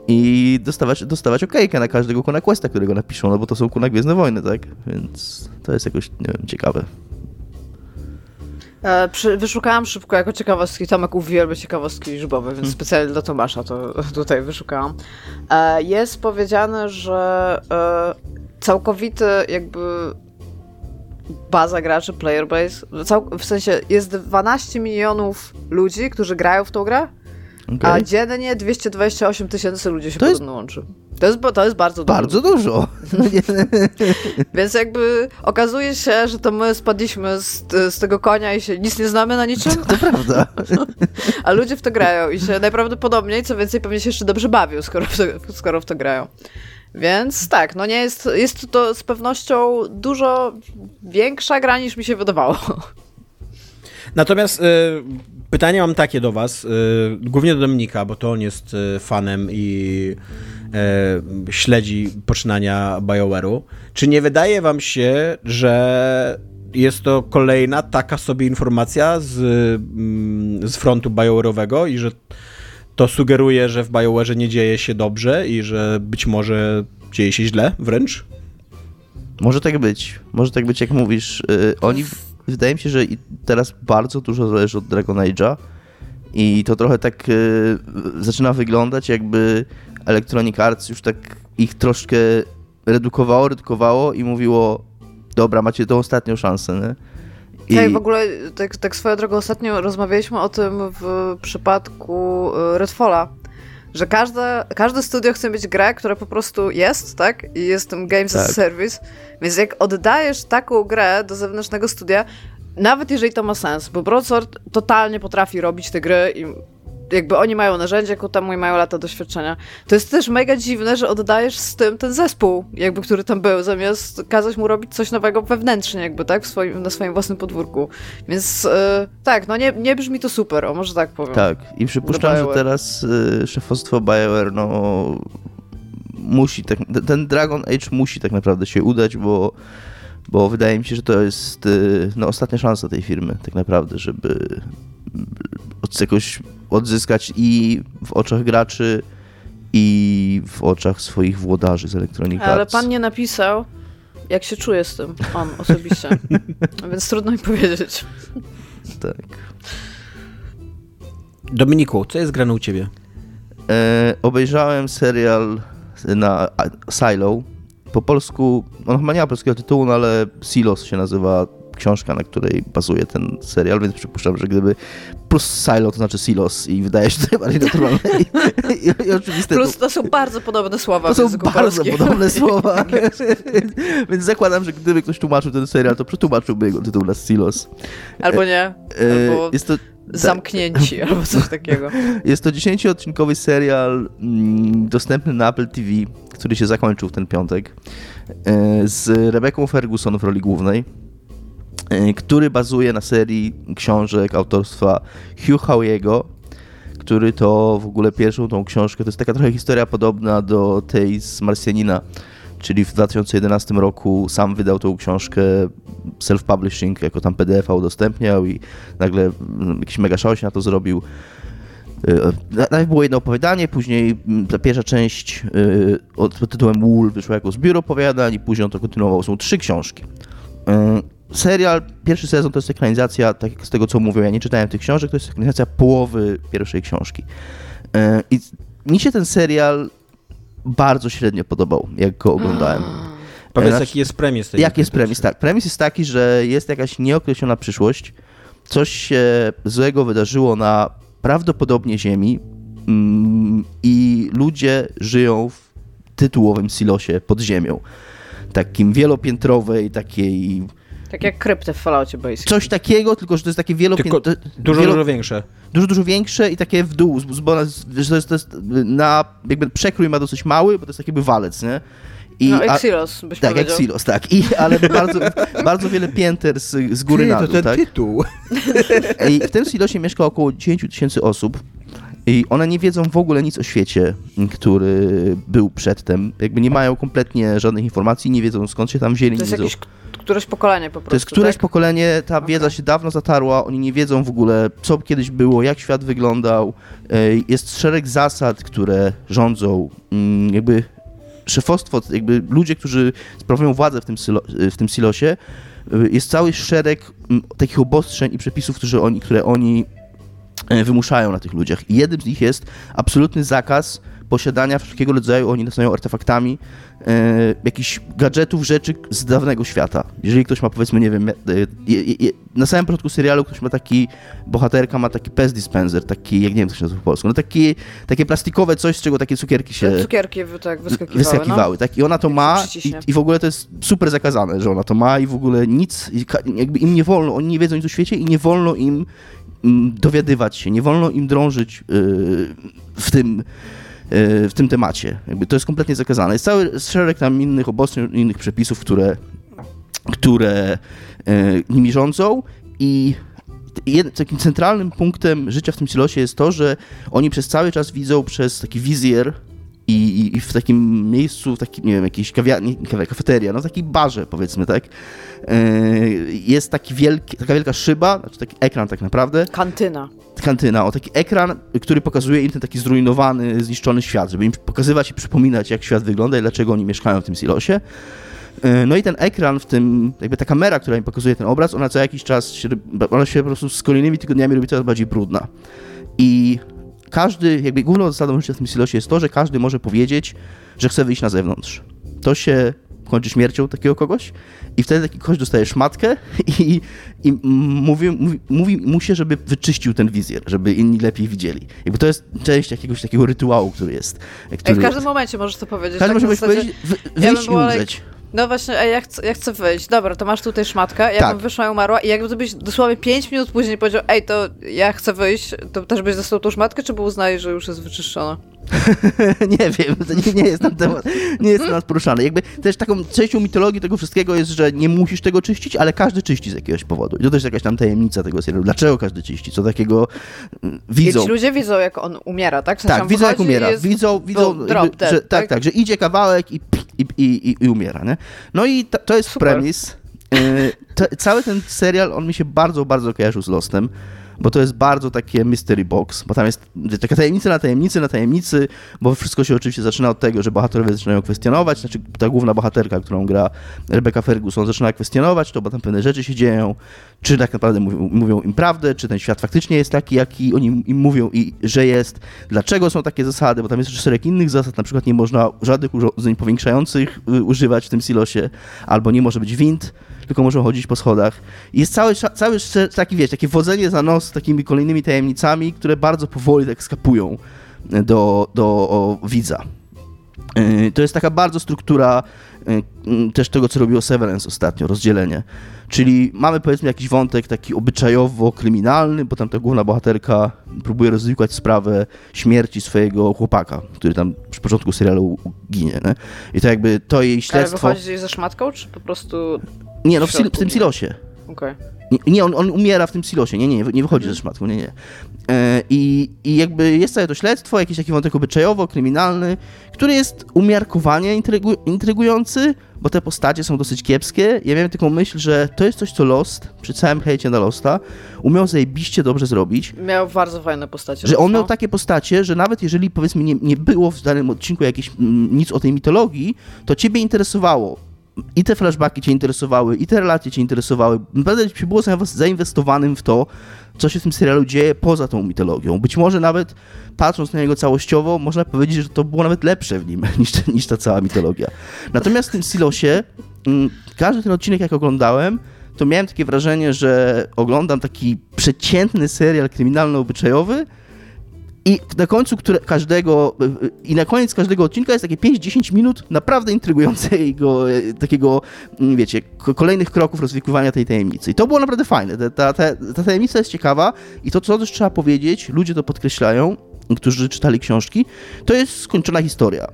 i dostawać, dostawać okejkę na każdego Kona Questa, którego napiszą, no bo to są Kuna Gwiezdne Wojny, tak? Więc to jest jakoś, nie wiem, ciekawe. E, przy, wyszukałam szybko jako ciekawostki, Tomek uwielbia ciekawostki liczbowe, więc hmm. specjalnie dla Tomasza to <laughs> tutaj wyszukałam. E, jest powiedziane, że e, całkowity jakby baza graczy, player base, w sensie jest 12 milionów ludzi, którzy grają w tą grę, okay. a dziennie 228 tysięcy ludzi się to podobno jest... łączy. To jest, to jest bardzo dużo. Bardzo dużo. <laughs> Więc jakby okazuje się, że to my spadliśmy z, z tego konia i się nic nie znamy na niczym. To prawda. <laughs> A ludzie w to grają i się najprawdopodobniej, co więcej, pewnie się jeszcze dobrze bawią, skoro w to, skoro w to grają. Więc tak, no nie jest, jest to z pewnością dużo większa gra niż mi się wydawało. Natomiast y, pytanie mam takie do was, y, głównie do Dominika, bo to on jest y, fanem i y, śledzi poczynania BioWare'u. Czy nie wydaje wam się, że jest to kolejna taka sobie informacja z, mm, z frontu BioWare'owego i że to sugeruje, że w BioWare nie dzieje się dobrze i że być może dzieje się źle wręcz? Może tak być. Może tak być, jak mówisz. Yy, oni, wydaje mi się, że teraz bardzo dużo zależy od Dragon Age'a i to trochę tak yy, zaczyna wyglądać, jakby Electronic Arts już tak ich troszkę redukowało, redukowało i mówiło dobra, macie tą ostatnią szansę, nie? I... Tak, w ogóle, tak, tak swoją drogą, ostatnio rozmawialiśmy o tym w przypadku y, Redfalla, że każde, każde studio chce mieć grę, która po prostu jest, tak? I jest tym Games tak. as a Service. Więc jak oddajesz taką grę do zewnętrznego studia, nawet jeżeli to ma sens, bo Broadsword totalnie potrafi robić te gry i jakby oni mają narzędzia ku temu i mają lata doświadczenia. To jest też mega dziwne, że oddajesz z tym ten zespół, jakby, który tam był, zamiast kazać mu robić coś nowego wewnętrznie, jakby, tak, swoim, na swoim własnym podwórku. Więc yy, tak, no nie, nie brzmi to super, o może tak powiem. Tak, i przypuszczam, że teraz yy, szefostwo BioWare, no musi, tak, ten Dragon Age musi tak naprawdę się udać, bo bo wydaje mi się, że to jest y, no, ostatnia szansa tej firmy, tak naprawdę, żeby jakoś odzyskać i w oczach graczy, i w oczach swoich włodarzy z Electronic Arts. Ale pan nie napisał, jak się czuje z tym, on osobiście. <laughs> Więc trudno mi powiedzieć. Tak. Dominiku, co jest grane u ciebie? E, obejrzałem serial na Silo. Po polsku, on chyba nie ma polskiego tytułu, no ale Silos się nazywa książka, na której bazuje ten serial, więc przypuszczam, że gdyby plus silo to znaczy silos i wydaje się to najbardziej naturalne i, i, i oczywiste. Plus to są bardzo podobne słowa To są bardzo polskim. podobne <laughs> słowa, <laughs> więc zakładam, że gdyby ktoś tłumaczył ten serial, to przetłumaczyłby jego tytuł na silos. Albo nie, e, albo... Jest to zamknięci tak. <laughs> albo coś takiego. Jest to 10-odcinkowy serial mm, dostępny na Apple TV, który się zakończył w ten piątek, e, z Rebeką Ferguson w roli głównej. E, który bazuje na serii książek autorstwa Hugh Howiego, który to w ogóle pierwszą tą książkę, to jest taka trochę historia podobna do tej z Marsjanina, czyli w 2011 roku sam wydał tą książkę self-publishing, jako tam PDF udostępniał i nagle mm, jakiś mega szał się na to zrobił. E, najpierw było jedno opowiadanie, później mm, ta pierwsza część e, pod tytułem Wool wyszła jako zbiór opowiadań i później on to kontynuował. Są trzy książki serial, pierwszy sezon to jest ekranizacja, tak jak z tego co mówią, ja nie czytałem tych książek, to jest ekranizacja połowy pierwszej książki. E, I mi się ten serial bardzo średnio podobał, jak go oglądałem. Powiedz, znaczy, jaki jest premis tej Jaki jest premis? Tak, premis jest taki, że jest jakaś nieokreślona przyszłość, coś się złego wydarzyło na prawdopodobnie Ziemi mm, i ludzie żyją w tytułowym silosie pod ziemią. Takim wielopiętrowej, takiej tak jak krypty w Falloutie Basic. Coś takiego, tylko że to jest takie wielopiętrowe. Dużo, wielo... dużo większe. Dużo, dużo większe i takie w dół, bo że to jest, to jest na, jakby przekrój ma dosyć mały, bo to jest taki jakby walec, nie? I, no, Exilos, byś Tak, powiedział. Exilos, tak. I, ale bardzo, <laughs> bardzo wiele pięter z, z góry Ty, na dół, to ten tak? tytuł. <laughs> I w tym silosie mieszka około 10 tysięcy osób. I one nie wiedzą w ogóle nic o świecie, który był przedtem. Jakby nie mają kompletnie żadnych informacji, nie wiedzą skąd się tam wzięli. To jest jakieś któreś pokolenie po prostu. To jest któreś tak? pokolenie, ta wiedza okay. się dawno zatarła, oni nie wiedzą w ogóle, co kiedyś było, jak świat wyglądał. Jest szereg zasad, które rządzą, mm, jakby szefostwo, jakby ludzie, którzy sprawują władzę w tym, silo, w tym silosie, e, jest cały szereg mm, takich obostrzeń i przepisów, które oni, które oni wymuszają na tych ludziach. I jednym z nich jest absolutny zakaz posiadania wszelkiego rodzaju, oni nazywają artefaktami, e, jakichś gadżetów, rzeczy z dawnego świata. Jeżeli ktoś ma, powiedzmy, nie wiem, e, na samym początku serialu ktoś ma taki, bohaterka ma taki pest dispenser, taki, jak nie wiem, co się nazywa po polsku, no taki, takie plastikowe coś, z czego takie cukierki się... Cukierki, tak, wyskakiwały. Wyskakiwały, no. tak, i ona to ma i, i, w ogóle to jest super zakazane, że ona to ma i w ogóle nic, jakby im nie wolno, oni nie wiedzą nic o świecie i nie wolno im dowiadywać się, nie wolno im drążyć yy, w tym E, w tym temacie. Jakby to jest kompletnie zakazane. Jest cały szereg tam innych obostrzeń, innych przepisów, które, które e, nimi rządzą i takim centralnym punktem życia w tym silosie jest to, że oni przez cały czas widzą przez taki wizjer i, i, w takim miejscu, w takim, nie wiem, jakiejś kawiarni, kafeteria, no w takiej barze powiedzmy, tak, e, jest taki wielki, taka wielka szyba, znaczy taki ekran tak naprawdę. Kantyna. Kantyna, o taki ekran, który pokazuje im ten taki zrujnowany, zniszczony świat, żeby im pokazywać i przypominać, jak świat wygląda i dlaczego oni mieszkają w tym silosie. E, no i ten ekran w tym, jakby ta kamera, która im pokazuje ten obraz, ona co jakiś czas, się, ona się po prostu z kolejnymi tygodniami robi coraz bardziej brudna. I każdy, jakby główną zasadą życia w tym silosie jest to, że każdy może powiedzieć, że chce wyjść na zewnątrz. To się kończy śmiercią takiego kogoś i wtedy taki ktoś dostaje szmatkę <laughs> i, i mówi, mówi, mówi mu się, żeby wyczyścił ten wizjer, żeby inni lepiej widzieli. Jakby to jest część jakiegoś takiego rytuału, który jest. Który Ej, w każdym momencie możesz to powiedzieć. w każdym tak zasadzie- powiedzieć, wy, Ja wyjść i była umrzeć. No właśnie, ej, ja chcę, ja chcę wyjść. Dobra, to masz tutaj szmatkę. Ja Tak. bym wyszła i umarła i jakby to byś dosłownie 5 minut później powiedział, ej, to ja chcę wyjść, to też byś dostał tą szmatkę, czy by uznali, że już jest wyczyszczona? <laughs> nie wiem, to nie, nie jest ten temat, nie jest temat poruszany. Jakby też taką częścią mitologii tego wszystkiego jest, że nie musisz tego czyścić, ale każdy czyści z jakiegoś powodu. I to też jest jakaś tam tajemnica tego serialu. Dlaczego każdy czyści? Co takiego mm, I widzą? ludzie widzą, jak on umiera, tak? W sensie Tak, widzą jak umiera. Jest... Widzą, widzą jakby, dead, że, tak, tak? tak, że idzie kawałek i, i, i, i, umiera, nie? No i ta, to jest Super. premis. Y, to, cały ten serial, on mi się bardzo, bardzo kojarzył z Lostem, bo to jest bardzo takie mystery box, bo tam jest taka tajemnica na tajemnicy na tajemnicy, bo wszystko się oczywiście zaczyna od tego, że bohaterowie zaczynają kwestionować, znaczy ta główna bohaterka, którą gra Rebecca Ferguson, zaczyna kwestionować to, bo tam pewne rzeczy się dzieją, czy tak naprawdę mówią, mówią im prawdę, czy ten świat faktycznie jest taki, jaki oni im mówią i że jest, dlaczego są takie zasady, bo tam jest jeszcze szereg innych zasad, na przykład nie można żadnych urządzeń powiększających y, używać w tym silosie, albo nie może być wind, tylko można chodzić po schodach. I jest cały, cały taki, wiesz, takie wodzenie za nos z takimi kolejnymi tajemnicami, które bardzo powoli tak skapują do, do o, widza. Yy, To jest taka bardzo struktura yy, też tego, co robiło Severance ostatnio, rozdzielenie. Czyli mamy powiedzmy jakiś wątek taki obyczajowo-kryminalny, bo tam ta główna bohaterka próbuje rozwikłać sprawę śmierci swojego chłopaka, który tam przy początku serialu ginie. Nie? I to jakby to jej Ale śledztwo... wychodzi gdzieś ze szmatką, czy po prostu... Nie, no w, w tym silosie. Okej. Nie, nie on, on umiera w tym silosie, nie, nie, nie wychodzi ze szmatką, nie, nie. E, I, I jakby jest całe to śledztwo, jakiś taki wątek obyczajowo-kryminalny, który jest umiarkowanie intrygu, intrygujący, bo te postacie są dosyć kiepskie. Ja miałem taką myśl, że to jest coś, co Lost, przy całym hejcie na Losta, umiał zajebiście dobrze zrobić. Miał bardzo fajne postacie. Że on no. miał takie postacie, że nawet jeżeli powiedzmy nie, nie było w danym odcinku jakieś, mm, nic o tej mitologii, to ciebie interesowało. I te flashbacki cię interesowały, i te relacje cię interesowały. Naprawdę się było zainwes- zainwestowanym w to, co się w tym serialu dzieje poza tą mitologią. Być może nawet patrząc na niego całościowo, można powiedzieć, że to było nawet lepsze w nim <laughs> niż, niż ta cała mitologia. Natomiast w tym silosie, mm, każdy ten odcinek jak oglądałem, to miałem takie wrażenie, że oglądam taki przeciętny serial kryminalno-obyczajowy, i na końcu które, każdego, i na koniec każdego odcinka jest takie 5-10 minut naprawdę intrygującego, e, takiego, mm, wiecie, ko- kolejnych kroków rozwikływania tej tajemnicy. I to było naprawdę fajne. Ta, ta, ta tajemnica jest ciekawa i to, co też trzeba powiedzieć, ludzie to podkreślają, którzy czytali książki, to jest skończona historia.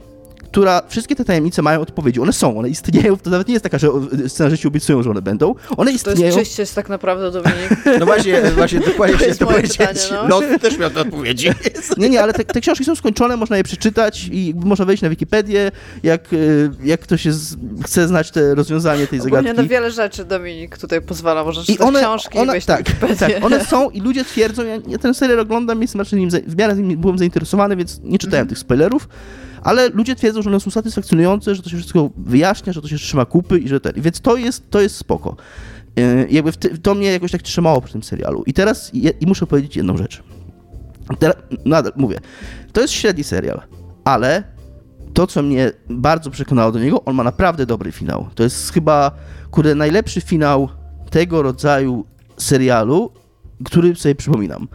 Która, wszystkie te tajemnice mają odpowiedzi. One są, one istnieją. To nawet nie jest taka, że o, scenarzyści obiecują, że one będą. One To istnieją. jest czyście jest tak naprawdę, Dominik. No właśnie, <laughs> właśnie dokładnie To jest to moje powiedzieć. pytanie, no. Los też miał te odpowiedzi. <laughs> Nie, nie, ale te, te książki są skończone, można je przeczytać i można wejść na Wikipedię, jak, y, jak ktoś jest, chce znać te rozwiązanie tej Ogólnie zagadki. na wiele rzeczy Dominik tutaj pozwala. Możesz I czytać one, książki i one, wejść na tak, Wikipedię. tak, one są i ludzie twierdzą, ja, ja ten serial oglądam, jestem raczej nim, w miarę nim byłem zainteresowany, więc nie czytałem Mhm. tych spoilerów, ale ludzie twierdzą, że one są satysfakcjonujące, że to się wszystko wyjaśnia, że to się trzyma kupy i że ten, więc to jest, to jest spoko. Yy, jakby ty, to mnie jakoś tak trzymało przy tym serialu. I teraz je, i muszę powiedzieć jedną rzecz. Teraz, nadal mówię, to jest średni serial, ale to, co mnie bardzo przekonało do niego, on ma naprawdę dobry finał. To jest chyba, kurde, najlepszy finał tego rodzaju serialu, który sobie przypominam.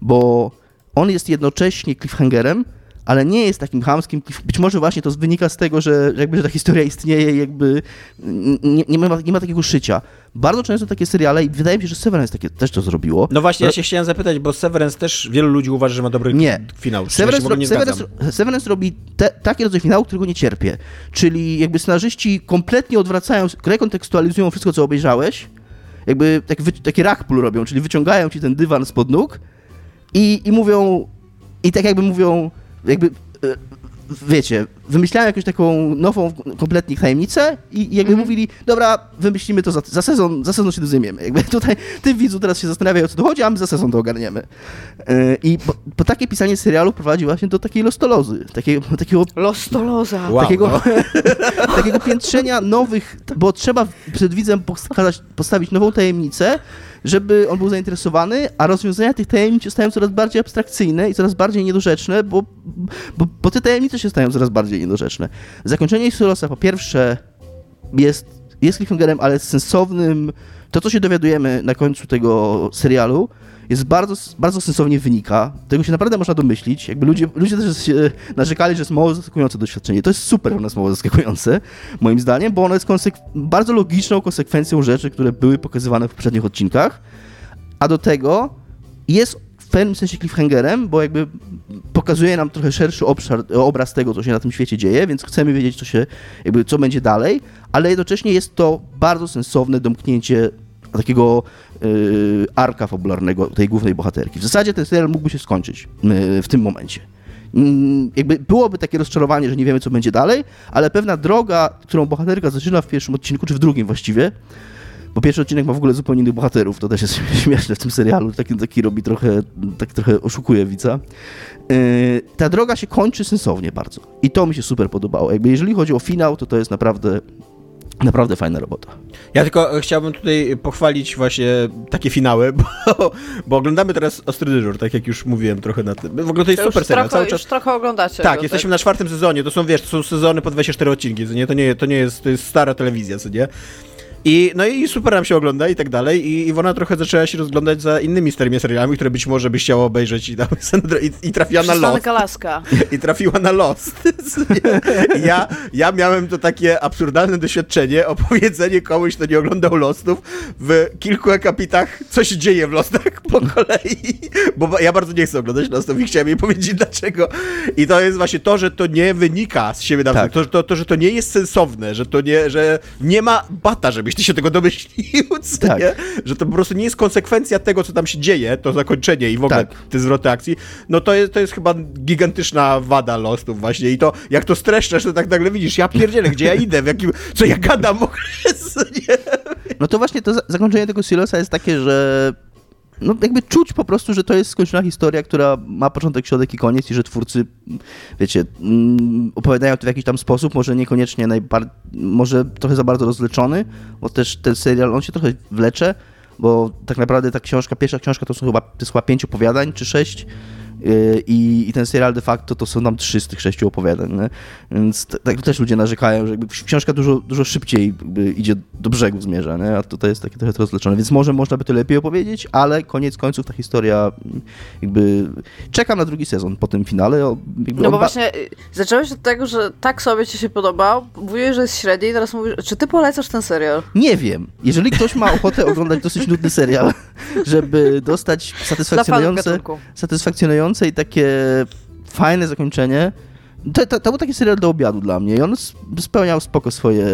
Bo on jest jednocześnie cliffhangerem, ale nie jest takim chamskim. Być może właśnie to wynika z tego, że jakby że ta historia istnieje jakby nie, nie, ma, nie ma takiego szycia. Bardzo często takie seriale, i wydaje mi się, że Severance takie też to zrobiło. No właśnie, ja się chciałem zapytać, bo Severance też wielu ludzi uważa, że ma dobry Nie. finał. Severance, ogóle nie Severance. Severance robi te, taki rodzaj finału, którego nie cierpię. Czyli jakby scenarzyści kompletnie odwracają, rekontekstualizują wszystko, co obejrzałeś. Jakby tak, wy, taki robią, czyli wyciągają ci ten dywan spod nóg i, i mówią, i tak jakby mówią, jakby, e, wiecie, wymyślają jakąś taką nową kompletnie tajemnicę i, jakby Mhm. mówili, dobra, wymyślimy to za, za sezon, za sezon się zajmiemy. Jakby <laughs> tutaj ty widzu teraz się zastanawiają, o co tu chodzi, a my za sezon to ogarniemy. E, I bo, bo takie pisanie serialu prowadzi właśnie do takiej lostolozy, takiego, takiego Lostoloza. Wow, takiego, no. <laughs> takiego piętrzenia nowych, bo trzeba przed widzem pokazać, postawić nową tajemnicę, żeby on był zainteresowany, a rozwiązania tych tajemnic stają coraz bardziej abstrakcyjne i coraz bardziej niedorzeczne, bo, bo, bo te tajemnice się stają coraz bardziej niedorzeczne. Zakończenie Silosa po pierwsze jest, jest cliffhangerem, ale sensownym. To, co się dowiadujemy na końcu tego serialu, jest bardzo, bardzo sensownie wynika. Tego się naprawdę można domyślić. Jakby ludzie, ludzie też się narzekali, że jest mało zaskakujące doświadczenie. To jest super, ono jest mało zaskakujące, moim zdaniem, bo ono jest bardzo logiczną konsekwencją rzeczy, które były pokazywane w poprzednich odcinkach. A do tego jest w pewnym sensie cliffhangerem, bo jakby pokazuje nam trochę szerszy obszar, obraz tego, co się na tym świecie dzieje, więc chcemy wiedzieć, co się, jakby, co będzie dalej, ale jednocześnie jest to bardzo sensowne domknięcie takiego yy, arka fabularnego tej głównej bohaterki. W zasadzie ten serial mógłby się skończyć yy, w tym momencie. Mm, jakby byłoby takie rozczarowanie, że nie wiemy, co będzie dalej, ale pewna droga, którą bohaterka zaczyna w pierwszym odcinku, czy w drugim właściwie, bo pierwszy odcinek ma w ogóle zupełnie innych bohaterów, to też jest <laughs> śmieszne w tym serialu, taki, taki robi trochę, tak trochę oszukuje widza. Yy, ta droga się kończy sensownie bardzo i to mi się super podobało. Jakby jeżeli chodzi o finał, to to jest naprawdę Naprawdę fajna robota. Ja tylko chciałbym tutaj pochwalić właśnie takie finały, <laughs> bo, bo oglądamy teraz Ostry Dyżur, tak jak już mówiłem trochę na tym. W ogóle to jest super serial. Trochę, Cały czas... Już trochę oglądacie. Tak, go, jesteśmy na czwartym sezonie. To są, wiesz, to są sezony po 24 odcinki, co nie? To nie, to nie jest, to jest stara telewizja, co nie? I, no i super nam się ogląda i tak dalej. I Iwona trochę zaczęła się rozglądać za innymi starymi serialami, które być może byś chciała obejrzeć i, <laughs> i, i trafiła na Lost. Kalaska. <laughs> I trafiła na Lost. <laughs> ja, ja miałem to takie absurdalne doświadczenie, opowiedzenie komuś, kto nie oglądał Lostów, w kilku akapitach, co się dzieje w Lostach po kolei. Bo ja bardzo nie chcę oglądać Lostów i chciałem jej powiedzieć dlaczego. I to jest właśnie to, że to nie wynika z siebie nawzajem. Tak. To, to, to, że to nie jest sensowne, że to nie, że nie ma bata, żebyś ty się tego domyślił, <laughs> tak. nie? że to po prostu nie jest konsekwencja tego, co tam się dzieje, to zakończenie i w ogóle tak. te zwroty akcji, no to jest, to jest chyba gigantyczna wada Lostów właśnie i to, jak to streszczasz, to tak nagle widzisz, ja pierdzielę, gdzie ja idę, w jakim, co ja gadam w ogóle? No to właśnie to zakończenie tego silosa jest takie, że no jakby czuć po prostu, że to jest skończona historia, która ma początek, środek i koniec i że twórcy, wiecie, mm, opowiadają to w jakiś tam sposób, może niekoniecznie najbardziej, może trochę za bardzo rozleczony, bo też ten serial, on się trochę wlecze, bo tak naprawdę ta książka, pierwsza książka to są chyba, to jest chyba pięć opowiadań, czy sześć, I, I, ten serial de facto to są nam trzy z tych sześciu opowiadań. Nie? Więc tak też ludzie narzekają, że książka dużo, dużo szybciej idzie do brzegu zmierza, nie? a tutaj jest takie trochę rozleczone. Więc może można by to lepiej opowiedzieć, ale koniec końców ta historia jakby... Czekam na drugi sezon po tym finale. no bo właśnie y, zacząłeś od tego, że tak sobie ci się podobał, mówiłeś, że jest średni i teraz mówisz, czy ty polecasz ten serial? Nie wiem. Jeżeli ktoś ma ochotę oglądać dosyć nudny serial, <laughs> żeby dostać satysfakcjonujące, satysfakcjonujące i takie fajne zakończenie. To, to, to, był taki serial do obiadu dla mnie i on spełniał spoko swoje,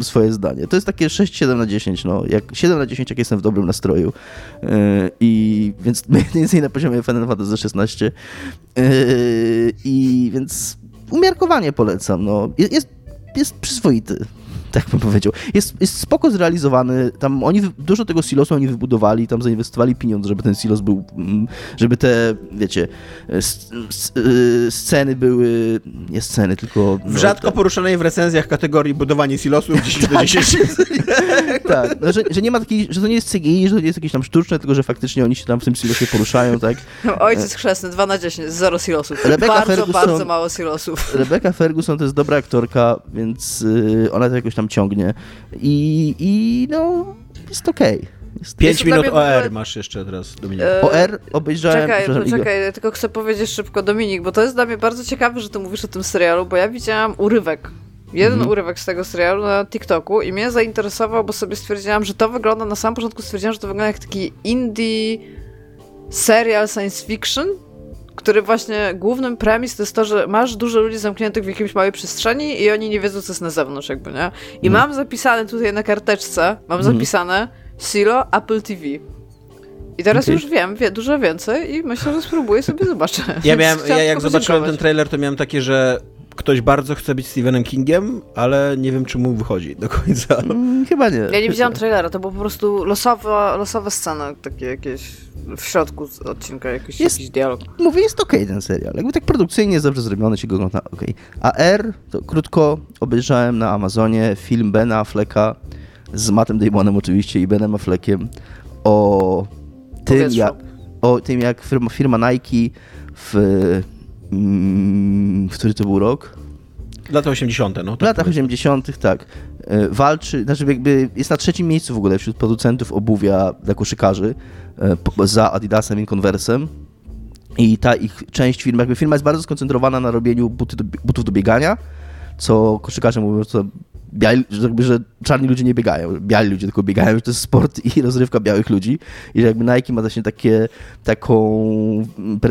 swoje zdanie. To jest takie 6-7 na 10, no. Jak 7 na 10, jak jestem w dobrym nastroju. Yy, I więc <laughs> mniej więcej na poziomie Final Fantasy 16. Yy, I więc umiarkowanie polecam, no. Jest, jest przyzwoity <laughs> tak bym powiedział. Jest, jest spoko zrealizowany, tam oni, dużo tego silosu oni wybudowali, tam zainwestowali pieniądze, żeby ten silos był, mm, żeby te, wiecie, y, sceny były, nie sceny, tylko... W no, rzadko te... poruszanej w recenzjach kategorii budowanie silosów 10 <laughs> do 10. <laughs> tak, no, że, że nie ma takiej, że to nie jest CGI, że to nie jest jakieś tam sztuczne, tylko że faktycznie oni się tam w tym silosie poruszają, tak? No, ojciec chrzestny, 2 na 10, zero silosów. Rebecca bardzo, Ferguson, bardzo mało silosów. Rebecca Ferguson to jest dobra aktorka, więc yy, ona to jakoś tam ciągnie i, i no, jest okej. Okay. 5 minut OR masz jeszcze teraz, Dominik. E... OR obejrzałem. Czekaj, poczekaj, ja tylko chcę powiedzieć szybko, Dominik, bo to jest dla mnie bardzo ciekawe, że ty mówisz o tym serialu, bo ja widziałam urywek. Jeden mhm. urywek z tego serialu na TikToku i mnie zainteresował, bo sobie stwierdziłam, że to wygląda, na samym początku stwierdziłam, że to wygląda jak taki indie serial science fiction, który właśnie głównym premis to jest to, że masz dużo ludzi zamkniętych w jakimś małej przestrzeni i oni nie wiedzą, co jest na zewnątrz, jakby, nie? I mm. mam zapisane tutaj na karteczce, mam mm. zapisane Silo Apple TV. I teraz okay. już wiem wie, dużo więcej i myślę, że spróbuję sobie zobaczyć. Ja miałem, ja jak zobaczyłem ten trailer, to miałem takie, że ktoś bardzo chce być Stephenem Kingiem, ale nie wiem, czy mu wychodzi do końca. Mm, chyba nie. Ja nie widziałam trailera, to było po prostu losowe, losowe sceny, takie jakieś w środku odcinka, jakiś, jest, jakiś dialog. Mówię, jest okej okay ten serial. Jakby tak produkcyjnie jest dobrze zrobiony, się go ogląda okej. Okay. A R, to krótko obejrzałem na Amazonie film Bena Afflecka z Mattem Damonem oczywiście i Benem Affleckiem o tym, jak, o tym, jak firma, firma Nike w Mm, w który to był rok? Lata 80., no. W Tak latach powiedzmy. 80., tak. e, Walczy, znaczy jakby jest na trzecim miejscu w ogóle wśród producentów obuwia dla koszykarzy e, za Adidasem i Conversem. I ta ich część firmy, jakby firma jest bardzo skoncentrowana na robieniu buty do, butów do biegania, co koszykarze mówią, że, biali, że, jakby, że czarni ludzie nie biegają, biali ludzie tylko biegają, że to jest sport i <laughs> rozrywka białych ludzi i że jakby Nike ma właśnie takie, taką,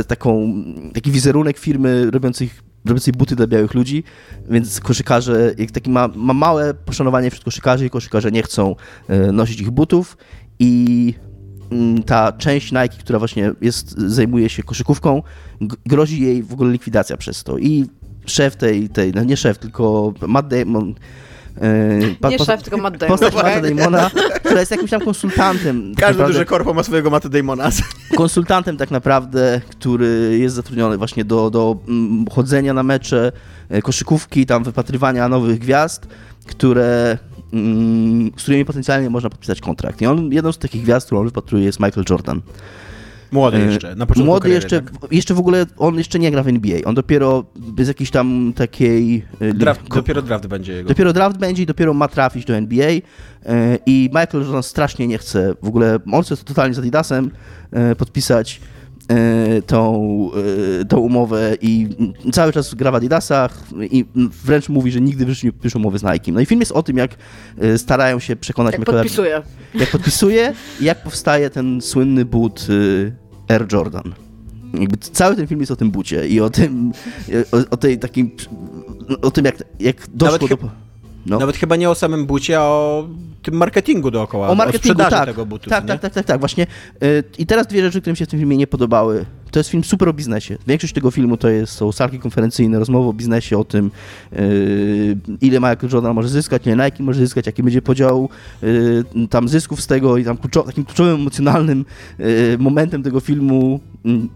taką, taki wizerunek firmy robiących, robiącej buty dla białych ludzi, więc koszykarze, jak taki ma, ma małe poszanowanie wśród koszykarzy i koszykarze nie chcą e, nosić ich butów i mm, ta część Nike, która właśnie jest, zajmuje się koszykówką, grozi jej w ogóle likwidacja przez to. I szef tej, tej no nie szef, tylko Matt Damon. Pa- Nie posta- szef, tylko Matt Damon. Postać? Matta Damona, która jest jakimś tam konsultantem. tak naprawdę- duże korpo ma swojego Matta Damona. <laughs> konsultantem tak naprawdę, który jest zatrudniony właśnie do, do mm, chodzenia na mecze, e, koszykówki, tam wypatrywania nowych gwiazd, które, mm, z którymi potencjalnie można podpisać kontrakt. I on, jedną z takich gwiazd, którą on wypatruje jest Michael Jordan. Młody E, jeszcze, na początku Młody kariery, jeszcze, tak? jeszcze w ogóle, on jeszcze nie gra w NBA. On dopiero bez jakiejś tam takiej... e, Draft, ko- dopiero draft będzie jego. Dopiero draft będzie i dopiero ma trafić do NBA e, i Michael Jordan strasznie nie chce w ogóle, on chce totalnie z Adidasem podpisać tą, e, tą umowę i cały czas gra w Adidasach i wręcz mówi, że nigdy w życiu nie podpisze umowy z Nike. No i film jest o tym, jak e, starają się przekonać Jak Michaela- podpisuję. jak podpisuje i jak powstaje ten słynny but y, Air Jordan. Jakby cały ten film jest o tym bucie i o tym, o, o tej takim, o tym jak, jak doszło Nawet do... No. Nawet chyba nie o samym bucie, a o tym marketingu dookoła. O marketingu, sprzedaży tak. tego butu. tak, tak, tak, tak, tak, właśnie. Y, I teraz dwie rzeczy, które mi się w tym filmie nie podobały. To jest film super o biznesie. Większość tego filmu to jest, są salki konferencyjne, rozmowy o biznesie, o tym, y, ile Michael Jordan może zyskać, ile Nike może zyskać, jaki będzie podział y, tam zysków z tego i tam kluczo, takim kluczowym, emocjonalnym momentem tego filmu,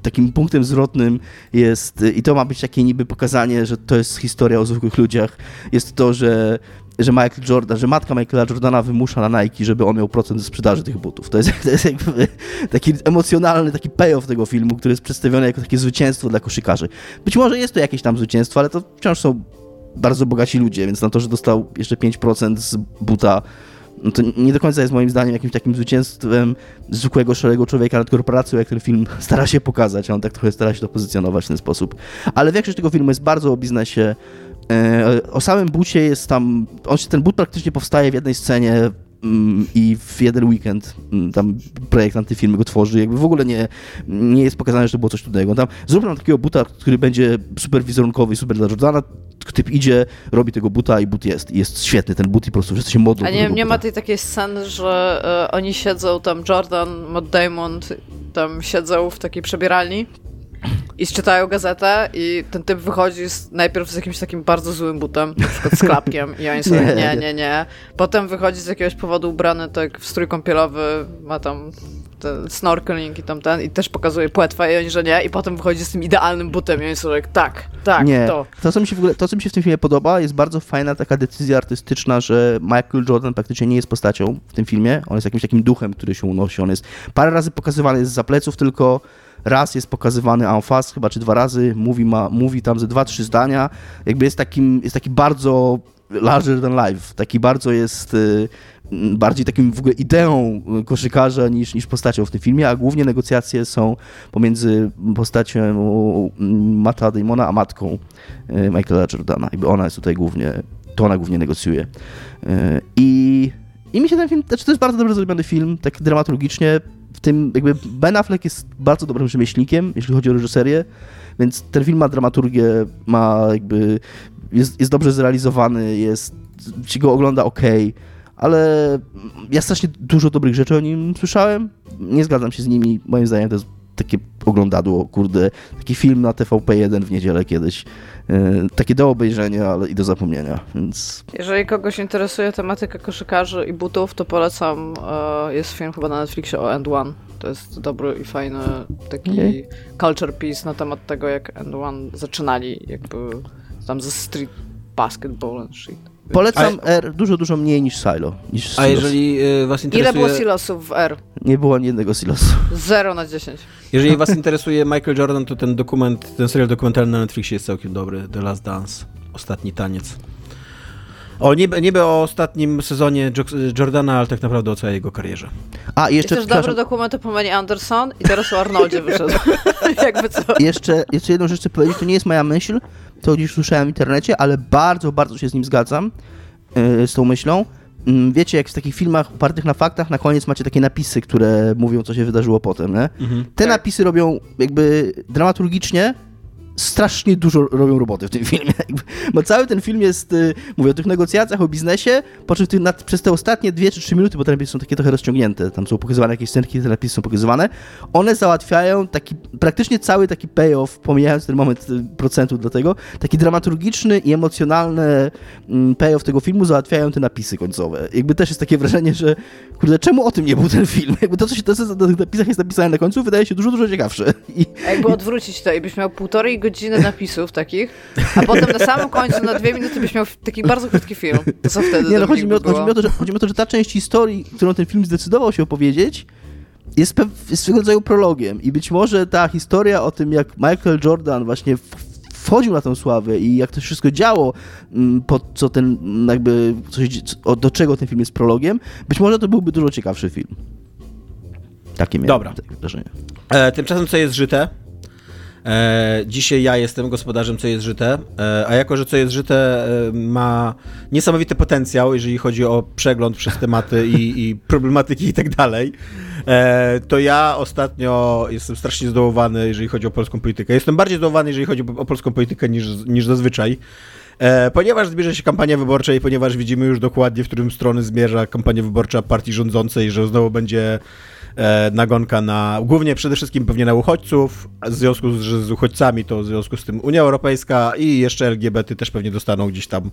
takim punktem zwrotnym jest, i to ma być takie niby pokazanie, że to jest historia o zwykłych ludziach, jest to, że że Michael Jordan, że matka Michaela Jordana wymusza na Nike, żeby on miał procent ze sprzedaży tych butów. To jest, <laughs> to jest jakby taki emocjonalny, taki payoff tego filmu, który jest przedstawiony jako takie zwycięstwo dla koszykarzy. Być może jest to jakieś tam zwycięstwo, ale to wciąż są bardzo bogaci ludzie, więc na to, że dostał jeszcze 5% z buta, no to nie do końca jest moim zdaniem jakimś takim zwycięstwem zwykłego, szarego człowieka nad korporacją, jak ten film <laughs> stara się pokazać, a on tak trochę stara się to pozycjonować w ten sposób. Ale większość tego filmu jest bardzo o biznesie, O samym bucie jest tam. On się, ten but praktycznie powstaje w jednej scenie mm, i w jeden weekend mm, tam projekt antyfilmy go tworzy. Jakby w ogóle nie, nie jest pokazane, że to było coś trudnego. Tam zrób nam takiego buta, który będzie super wizerunkowy i super dla Jordana. Typ idzie, robi tego buta i but jest. I jest świetny ten but i po prostu wszyscy się modlą. A nie, nie ma tej takiej sceny, że e, oni siedzą tam, Jordan, Matt Damon, tam siedzą w takiej przebieralni i czytają gazetę i ten typ wychodzi z, najpierw z jakimś takim bardzo złym butem, na przykład z klapkiem i oni są <laughs> Nie, nie, nie. nie. Potem wychodzi z jakiegoś powodu ubrany tak w strój kąpielowy, ma tam ten snorkeling i tam ten i też pokazuje płetwę i oni, że nie i potem wychodzi z tym idealnym butem i oni są jak tak, tak, nie. to. To, co mi się w ogóle, to, co mi się w tym filmie podoba, jest bardzo fajna taka decyzja artystyczna, że Michael Jordan praktycznie nie jest postacią w tym filmie. On jest jakimś takim duchem, który się unosi. On jest parę razy pokazywany jest za pleców, tylko raz jest pokazywany en face, chyba czy dwa razy, mówi, ma, mówi tam ze dwa, trzy zdania. Jakby jest takim, jest taki bardzo larger than life. Taki bardzo jest y, bardziej takim w ogóle ideą y, koszykarza niż, niż postacią w tym filmie, a głównie negocjacje są pomiędzy postacią mm, Matta Damona a matką y, Michaela Jordana. Jakby ona jest tutaj głównie, to ona głównie negocjuje. Y, I, I mi się ten film, znaczy to jest bardzo dobrze zrobiony film, tak dramaturgicznie, tym jakby Ben Affleck jest bardzo dobrym rzemieślnikiem, jeśli chodzi o reżyserię, więc ten film ma dramaturgię, ma jakby, jest, jest dobrze zrealizowany, jest, się go ogląda ok, ale ja strasznie dużo dobrych rzeczy o nim słyszałem, nie zgadzam się z nimi, moim zdaniem to jest takie oglądadło, kurde, taki film na TVP1 w niedzielę kiedyś, e, takie do obejrzenia, ale i do zapomnienia, więc Jeżeli kogoś interesuje tematyka koszykarzy i butów, to polecam, e, jest film chyba na Netflixie o End One. To jest dobry i fajny taki Okej. culture piece na temat tego, jak End One zaczynali jakby tam ze street basketball and shit. Polecam R dużo, dużo mniej niż Silo. Niż A Silos. jeżeli y, was interesuje... Ile było silosów w R? Nie było ani jednego silosu. 0 na 10. Jeżeli was interesuje Michael Jordan, to ten dokument, ten serial dokumentalny na Netflixie jest całkiem dobry, The Last Dance. Ostatni taniec. O, niby, niby o ostatnim sezonie Jordana, ale tak naprawdę o całej jego karierze. A, jeszcze... Jest też dobry dokument o Pamela Anderson i teraz o Arnoldzie wyszedł. <laughs> Jakby co. Jeszcze, jeszcze jedną rzecz chcę powiedzieć, to nie jest moja myśl, to gdzieś słyszałem w internecie, ale bardzo, bardzo się z nim zgadzam, yy, z tą myślą. Mm, wiecie, jak w takich filmach opartych na faktach, na koniec macie takie napisy, które mówią, co się wydarzyło potem, nie? Mhm. Te Tak. napisy robią jakby dramaturgicznie strasznie dużo robią roboty w tym filmie. <laughs> Bo cały ten film jest, y, mówię o tych negocjacjach, o biznesie, po czym ty nad, przez te ostatnie dwie czy trzy minuty, bo te napisy są takie trochę rozciągnięte, tam są pokazywane jakieś scenki, te napisy są pokazywane, one załatwiają taki, praktycznie cały taki payoff, pomijając ten moment y, procentu do tego, taki dramaturgiczny i emocjonalny mm, payoff tego filmu załatwiają te napisy końcowe. Jakby też jest takie wrażenie, że kurde, czemu o tym nie był ten film? Jakby to, co się na tych napisach jest napisane na końcu, wydaje się dużo, dużo ciekawsze. <laughs> I, jakby odwrócić to i byś miał półtorej godziny napisów takich, a potem na samym końcu na dwie minuty byś miał taki bardzo krótki film. To co wtedy? Nie, no chodzi mi, o, chodzi, mi o to, że, chodzi mi o to, że ta część historii, którą ten film zdecydował się opowiedzieć, jest, pew, jest swego rodzaju prologiem. I być może ta historia o tym, jak Michael Jordan właśnie wchodził na tą sławę i jak to się wszystko działo, mm, pod co ten, mm, jakby, coś, co, do czego ten film jest prologiem, być może to byłby dużo ciekawszy film. Takie miałem Dobra. takie wrażenie. E, tymczasem, co jest żyte? E, dzisiaj ja jestem gospodarzem, co jest żyte, e, a jako, że co jest żyte e, ma niesamowity potencjał, jeżeli chodzi o przegląd przez tematy i, i problematyki i tak dalej, e, to ja ostatnio jestem strasznie zdołowany, jeżeli chodzi o polską politykę. Jestem bardziej zdołowany, jeżeli chodzi o, polską politykę niż, niż zazwyczaj. E, ponieważ zbliża się kampania wyborcza i ponieważ widzimy już dokładnie, w którym strony zmierza kampania wyborcza partii rządzącej, że znowu będzie e, nagonka na, głównie przede wszystkim pewnie na uchodźców, w związku z, z uchodźcami to w związku z tym Unia Europejska i jeszcze LGBT też pewnie dostaną gdzieś tam.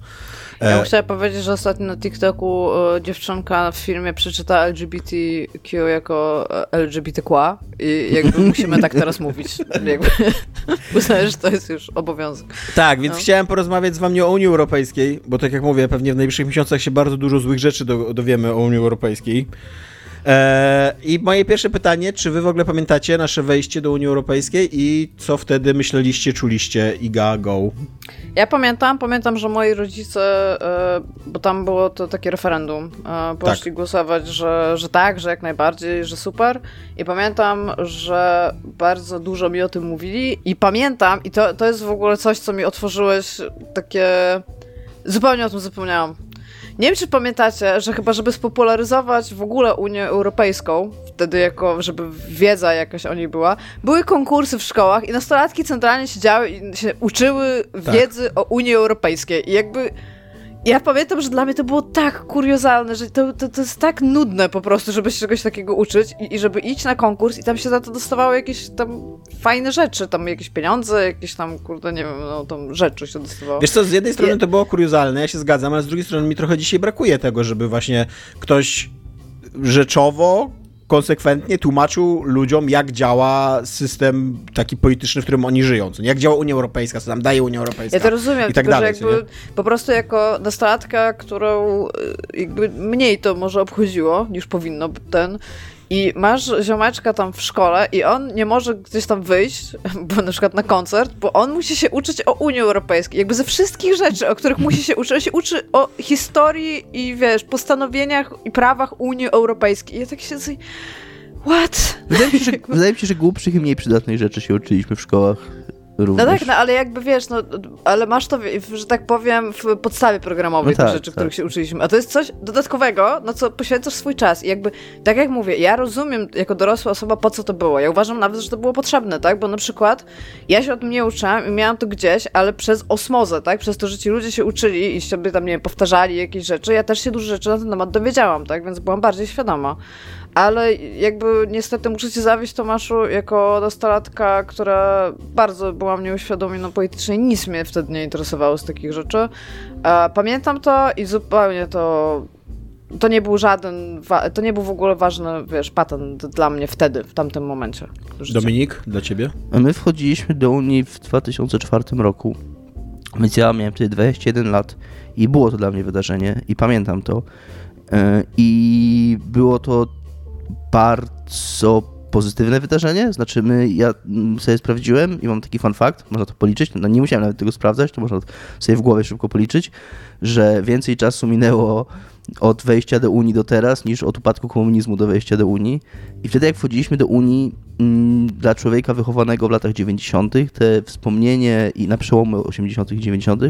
Ja E, bym chciała powiedzieć, że ostatnio na TikToku e, dziewczynka w filmie przeczyta LGBTQ jako e, LGBTQA i jakby <laughs> musimy tak teraz mówić. Jakby <laughs> uznaję, że to jest już obowiązek. tak, więc no. chciałem porozmawiać z wami o Unii Europejskiej, bo tak jak mówię, pewnie w najbliższych miesiącach się bardzo dużo złych rzeczy do, dowiemy o Unii Europejskiej. E, I moje pierwsze pytanie, czy wy w ogóle pamiętacie nasze wejście do Unii Europejskiej i co wtedy myśleliście, czuliście, IGA, go? Ja pamiętam, pamiętam, że moi rodzice, e, bo tam było to takie referendum, e, poszli głosować, że, że tak, że jak najbardziej, że super. I pamiętam, że bardzo dużo mi o tym mówili i pamiętam, i to, to jest w ogóle coś, co mi otworzyłeś takie... Zupełnie o tym zapomniałam. Nie wiem, czy pamiętacie, że chyba, żeby spopularyzować w ogóle Unię Europejską, wtedy jako, żeby wiedza jakaś o niej była, były konkursy w szkołach i nastolatki centralnie siedziały i się uczyły Tak. wiedzy o Unii Europejskiej. I jakby ja pamiętam, że dla mnie to było tak kuriozalne, że to, to, to jest tak nudne po prostu, żeby się czegoś takiego uczyć i, i żeby iść na konkurs i tam się za to dostawało jakieś tam fajne rzeczy, tam jakieś pieniądze, jakieś tam, kurde, nie wiem, no tam rzeczy się dostawało. Wiesz co, z jednej strony to było kuriozalne, ja się zgadzam, ale z drugiej strony mi trochę dzisiaj brakuje tego, żeby właśnie ktoś rzeczowo, konsekwentnie tłumaczył ludziom, jak działa system taki polityczny, w którym oni żyją. Co nie? Jak działa Unia Europejska, co nam daje Unia Europejska. Ja to rozumiem, i tak tylko dalej, że jakby po prostu jako nastolatka, którą y, jakby mniej to może obchodziło niż powinno ten. I masz ziomeczka tam w szkole i on nie może gdzieś tam wyjść, <laughs> bo na przykład na koncert, bo on musi się uczyć o Unii Europejskiej. Jakby ze wszystkich rzeczy, o których musi się uczyć, on się uczy o historii i wiesz, postanowieniach i prawach Unii Europejskiej. I ja tak się what? Wydaje mi się, że, <laughs> wydaje mi się, że głupszych i mniej przydatnych rzeczy się uczyliśmy w szkołach No również. tak, no ale jakby wiesz, no, ale masz to, że tak powiem, w podstawie programowej No tak, rzeczy, tak. których się uczyliśmy. A to jest coś dodatkowego, na co poświęcasz swój czas. I jakby, tak jak mówię, ja rozumiem jako dorosła osoba, po co to było. Ja uważam nawet, że to było potrzebne, tak? Bo na przykład ja się o tym nie uczyłam i miałam to gdzieś, ale przez osmozę, tak? Przez to, że ci ludzie się uczyli i sobie tam, nie wiem, powtarzali jakieś rzeczy, ja też się dużo rzeczy na ten temat dowiedziałam, tak? Więc byłam bardziej świadoma. Ale jakby niestety muszę cię zawieść, Tomaszu, jako nastolatka, która bardzo była mnie uświadomiona politycznie, nic mnie wtedy nie interesowało z takich rzeczy. E, Pamiętam to i zupełnie to... To nie był żaden, to nie był w ogóle ważny, wiesz, patent dla mnie wtedy, w tamtym momencie. życia. Dominik, dla ciebie? My wchodziliśmy do Unii w 2004 roku, więc ja miałem wtedy 21 lat i było to dla mnie wydarzenie i pamiętam to. E, I było to bardzo pozytywne wydarzenie. Znaczy, my, ja mm, sobie sprawdziłem i mam taki fun fact, można to policzyć, no nie musiałem nawet tego sprawdzać, to można sobie w głowie szybko policzyć, że więcej czasu minęło od wejścia do Unii do teraz, niż od upadku komunizmu do wejścia do Unii. I wtedy, jak wchodziliśmy do Unii, mm, dla człowieka wychowanego w latach 90., te wspomnienie i na przełomu 80. i 90.,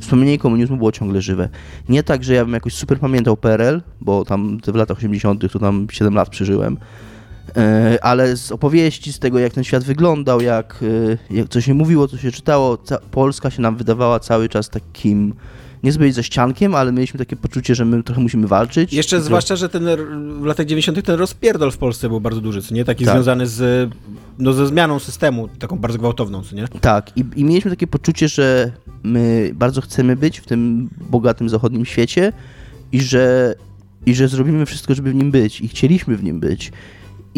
wspomnienie komunizmu było ciągle żywe. Nie tak, że ja bym jakoś super pamiętał PRL, bo tam w latach 80. to tam 7 lat przeżyłem. E, ale z opowieści, z tego jak ten świat wyglądał, jak, e, jak co się mówiło, co się czytało, Polska się nam wydawała cały czas takim nie zbyć ze ściankiem, ale mieliśmy takie poczucie, że my trochę musimy walczyć. Jeszcze zwłaszcza, że ten w latach 90. ten rozpierdol w Polsce był bardzo duży, co nie? Taki tak. związany z, no, ze zmianą systemu, taką bardzo gwałtowną, co nie? Tak, I, i mieliśmy takie poczucie, że my bardzo chcemy być w tym bogatym zachodnim świecie i że, i że zrobimy wszystko, żeby w nim być i chcieliśmy w nim być.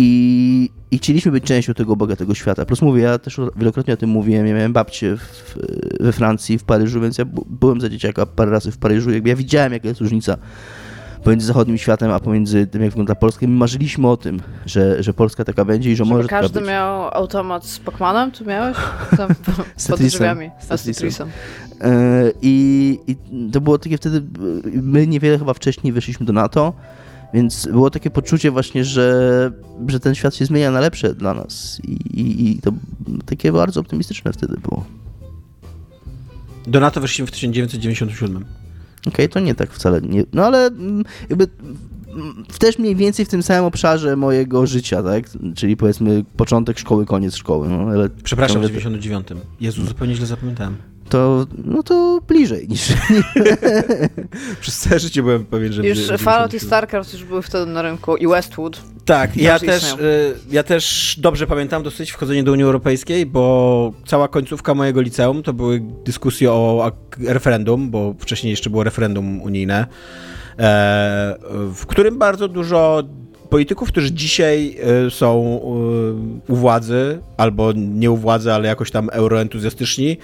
I, I chcieliśmy być częścią tego bogatego świata. Plus mówię, ja też wielokrotnie o tym mówiłem, ja miałem babcię w, we Francji, w Paryżu, więc ja byłem za dzieciaka parę razy w Paryżu, jakby ja widziałem jaka jest różnica pomiędzy zachodnim światem, a pomiędzy tym, jak wygląda Polska. My marzyliśmy o tym, że, że Polska taka będzie i że Żeby może każdy miał automat z Pacmanem, tu miałeś? Tam <laughs> pod drzwiami. Z Tetrisem. E, I, I to było takie wtedy, my niewiele chyba wcześniej wyszliśmy do NATO, więc było takie poczucie właśnie, że, że ten świat się zmienia na lepsze dla nas i, i, i to takie bardzo optymistyczne wtedy było. Do NATO weszliśmy w 1997. Okej, okay, to nie tak wcale nie. No ale mm, jakby mm, też mniej więcej w tym samym obszarze mojego życia, tak? Czyli powiedzmy początek szkoły, koniec szkoły. No, ale Przepraszam, w 99. Jezu, zupełnie źle zapamiętałem to, no to bliżej niż... <laughs> Przez całe życie byłem pewien, że... Już Fallout i StarCraft już były wtedy na rynku i Westwood. Tak, ja też, y, ja też dobrze pamiętam dosyć wchodzenie do Unii Europejskiej, bo cała końcówka mojego liceum to były dyskusje o referendum, bo wcześniej jeszcze było referendum unijne, e, w którym bardzo dużo polityków, którzy dzisiaj y, są y, u władzy, albo nie u władzy, ale jakoś tam euroentuzjastyczni,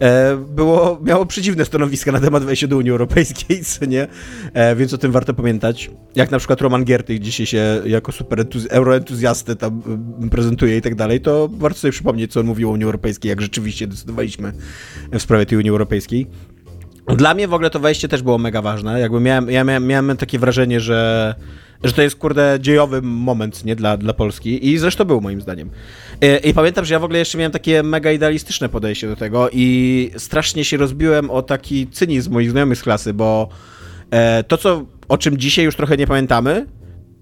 e, było, miało przedziwne stanowiska na temat wejścia do Unii Europejskiej, <laughs> co nie? E, więc o tym warto pamiętać. Jak na przykład Roman Giertych dzisiaj się jako super euroentuzjastę tam prezentuje i tak dalej, to warto sobie przypomnieć, co on mówił o Unii Europejskiej, jak rzeczywiście decydowaliśmy w sprawie tej Unii Europejskiej. Dla mnie w ogóle to wejście też było mega ważne. Jakby miałem, ja miałem, miałem takie wrażenie, że że to jest, kurde, dziejowy moment, nie, dla, dla Polski i zresztą był moim zdaniem. I, I, pamiętam, że ja w ogóle jeszcze miałem takie mega idealistyczne podejście do tego i strasznie się rozbiłem o taki cynizm moich znajomych z klasy, bo e, to, co, o czym dzisiaj już trochę nie pamiętamy,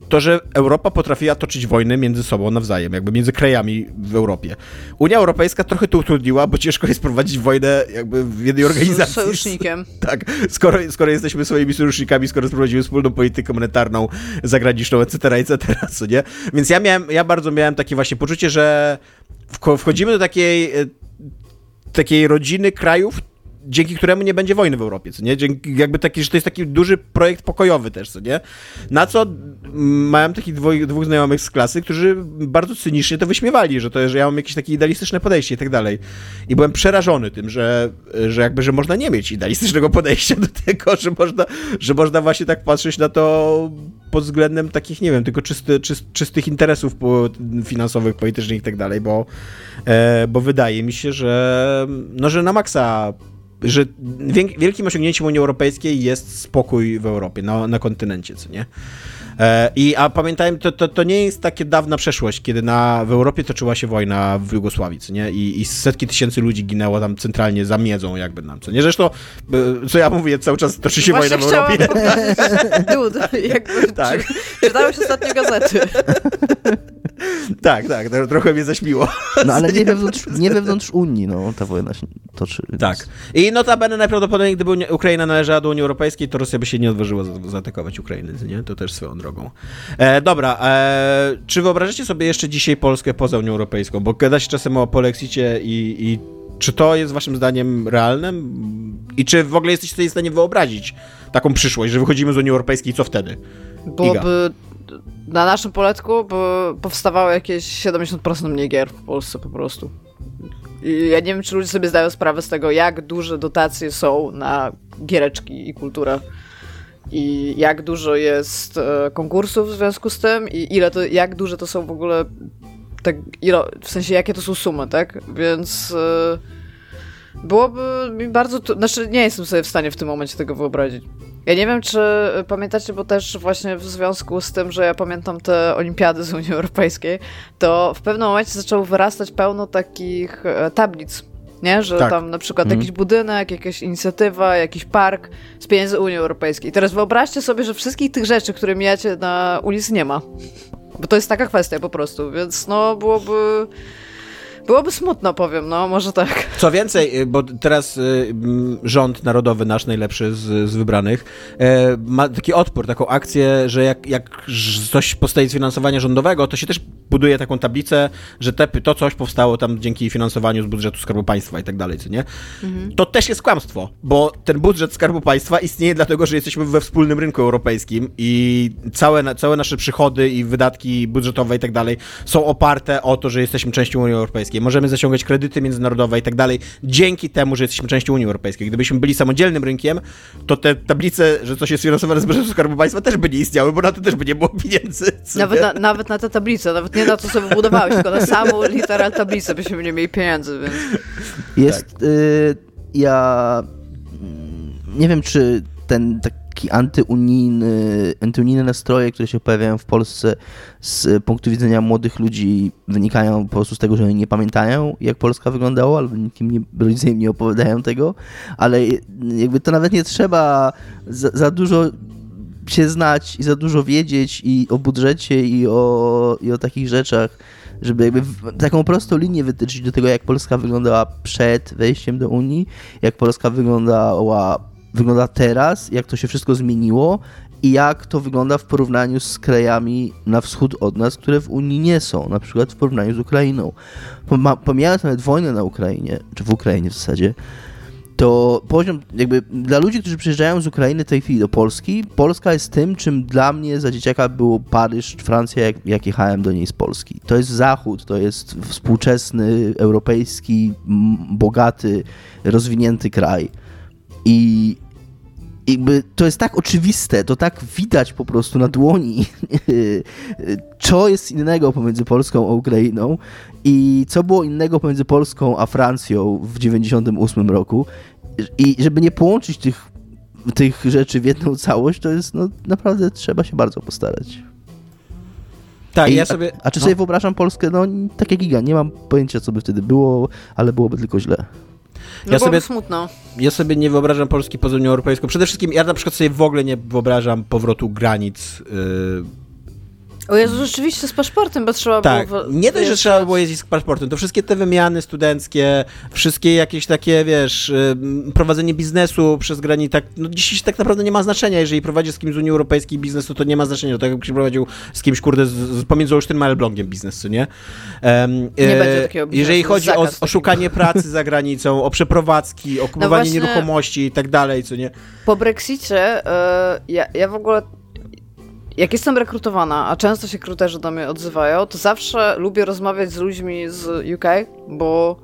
to, że Europa potrafiła toczyć wojny między sobą nawzajem, jakby między krajami w Europie. Unia Europejska trochę to utrudniła, bo ciężko jest prowadzić wojnę jakby w jednej organizacji. Z sojusznikiem. <laughs> Tak, skoro, skoro jesteśmy swoimi sojusznikami, skoro sprowadzimy wspólną politykę monetarną, zagraniczną, etc., etc., co nie? Więc ja miałem, ja bardzo miałem takie właśnie poczucie, że wchodzimy do takiej e, takiej rodziny krajów, dzięki któremu nie będzie wojny w Europie, co nie? Dzięki, jakby taki, że to jest taki duży projekt pokojowy też, co nie? Na co miałem takich dwóch, dwóch znajomych z klasy, którzy bardzo cynicznie to wyśmiewali, że to, że ja mam jakieś takie idealistyczne podejście i tak dalej. I byłem przerażony tym, że, że jakby, że można nie mieć idealistycznego podejścia do tego, że można, że można właśnie tak patrzeć na to pod względem takich, nie wiem, tylko czysty, czystych interesów finansowych, politycznych i tak dalej, bo, e, bo wydaje mi się, że no, że na maksa że wielkim osiągnięciem Unii Europejskiej jest spokój w Europie, na, na kontynencie, co nie? E, I, a pamiętajmy, to, to, to nie jest takie dawna przeszłość, kiedy na, w Europie toczyła się wojna w Jugosławii, co nie? I, I setki tysięcy ludzi ginęło tam centralnie za miedzą jakby nam, co nie? Zresztą, e, co ja mówię, cały czas toczy się Właśnie wojna w Europie. <laughs> Dude, jakby tak. Czy, czytałeś ostatnio gazety. <laughs> <laughs> tak, tak, trochę mnie zaśmiło. <laughs> No ale nie <laughs> wewnątrz, nie wewnątrz Unii, no, ta wojna się toczy. Więc... Tak. I notabene najprawdopodobniej, gdyby Ukraina należała do Unii Europejskiej, to Rosja by się nie odważyła zaatakować Ukrainy, nie? To też swoją drogą. E, dobra, e, czy wyobrażacie sobie jeszcze dzisiaj Polskę poza Unią Europejską? Bo gada się czasem o polexicie i, i czy to jest waszym zdaniem realne? I czy w ogóle jesteście w stanie wyobrazić taką przyszłość, że wychodzimy z Unii Europejskiej, co wtedy? Byłoby Iga na naszym poletku powstawało jakieś 70% mniej gier w Polsce po prostu. I ja nie wiem, czy ludzie sobie zdają sprawę z tego, jak duże dotacje są na giereczki i kulturę. I jak dużo jest e, konkursów w związku z tym, i ile to, jak duże to są w ogóle w sensie jakie to są sumy, tak? Więc yy, byłoby mi bardzo, znaczy nie jestem sobie w stanie w tym momencie tego wyobrazić. Ja nie wiem, czy pamiętacie, bo też właśnie w związku z tym, że ja pamiętam te olimpiady z Unii Europejskiej, to w pewnym momencie zaczęło wyrastać pełno takich e, tablic nie? Że tak. tam na przykład mhm. jakiś budynek, jakaś inicjatywa, jakiś park z pieniędzy Unii Europejskiej. Teraz wyobraźcie sobie, że wszystkich tych rzeczy, które mijacie na ulicy nie ma. Bo to jest taka kwestia po prostu, więc no byłoby Byłoby smutno, powiem, no, może tak. Co więcej, y, bo teraz y, rząd narodowy, nasz najlepszy z, z wybranych, e, ma taki odpór, taką akcję, że jak, jak coś powstaje z finansowania rządowego, to się też buduje taką tablicę, że te, to coś powstało tam dzięki finansowaniu z budżetu Skarbu Państwa i tak dalej, co nie? Mhm. To też jest kłamstwo, bo ten budżet Skarbu Państwa istnieje dlatego, że jesteśmy we wspólnym rynku europejskim i całe, całe nasze przychody i wydatki budżetowe i tak dalej są oparte o to, że jesteśmy częścią Unii Europejskiej. Europejskiej, możemy zaciągać kredyty międzynarodowe i tak dalej, dzięki temu, że jesteśmy częścią Unii Europejskiej. Gdybyśmy byli samodzielnym rynkiem, to te tablice, że coś jest finansowane z budżetu Skarbu Państwa też by nie istniały, bo na to też by nie było pieniędzy. Nawet na, nawet na te tablice, nawet nie na to, co wybudowałeś, tylko na samą literal tablicę byśmy nie mieli pieniędzy, więc... Jest, tak. y, ja nie wiem, czy ten tak taki antyunijny, antyunijne nastroje, które się pojawiają w Polsce z punktu widzenia młodych ludzi wynikają po prostu z tego, że oni nie pamiętają, jak Polska wyglądała, albo nikim nie, rodzice im nie opowiadają tego, ale jakby to nawet nie trzeba za, za dużo się znać i za dużo wiedzieć i o budżecie i o, i o takich rzeczach, żeby jakby taką prostą linię wytyczyć do tego, jak Polska wyglądała przed wejściem do Unii, jak Polska wyglądała wygląda teraz, jak to się wszystko zmieniło i jak to wygląda w porównaniu z krajami na wschód od nas, które w Unii nie są, na przykład w porównaniu z Ukrainą. Pomijając nawet wojnę na Ukrainie, czy w Ukrainie w zasadzie, to poziom, jakby dla ludzi, którzy przyjeżdżają z Ukrainy w tej chwili do Polski, Polska jest tym, czym dla mnie za dzieciaka było Paryż, Francja, jak, jak jechałem do niej z Polski. To jest Zachód, to jest współczesny, europejski, bogaty, rozwinięty kraj. I jakby to jest tak oczywiste, to tak widać po prostu na dłoni, <laughs> co jest innego pomiędzy Polską a Ukrainą i co było innego pomiędzy Polską a Francją w 98 roku. I żeby nie połączyć tych, tych rzeczy w jedną całość, to jest no, naprawdę trzeba się bardzo postarać. Tak, I, ja sobie. A, a czy no. sobie wyobrażam Polskę? No, tak jak giga, nie mam pojęcia, co by wtedy było, ale byłoby tylko źle. No ja sobie, smutno. Ja sobie nie wyobrażam Polski poza Unią Europejską. Przede wszystkim ja na przykład sobie w ogóle nie wyobrażam powrotu granic yy, o Jezu, rzeczywiście z paszportem, bo trzeba tak, było... nie dość, że trzeba było jeździć z paszportem, to wszystkie te wymiany studenckie, wszystkie jakieś takie, wiesz, prowadzenie biznesu przez granicę, tak, no dziś tak naprawdę nie ma znaczenia, jeżeli prowadzisz z kimś z Unii Europejskiej biznes, to to nie ma znaczenia, tak jakbyś prowadził z kimś, kurde, z, z, pomiędzy Olsztynem a Elblągiem biznes, co nie? Um, nie e, będzie takiego biznesu, Jeżeli chodzi o, o, szukanie <laughs> pracy za granicą, o przeprowadzki, o kupowanie no nieruchomości i tak dalej, co nie? Po Brexicie y, ja, ja w ogóle jak jestem rekrutowana, a często się rekruterzy do mnie odzywają, to zawsze lubię rozmawiać z ludźmi z UK, bo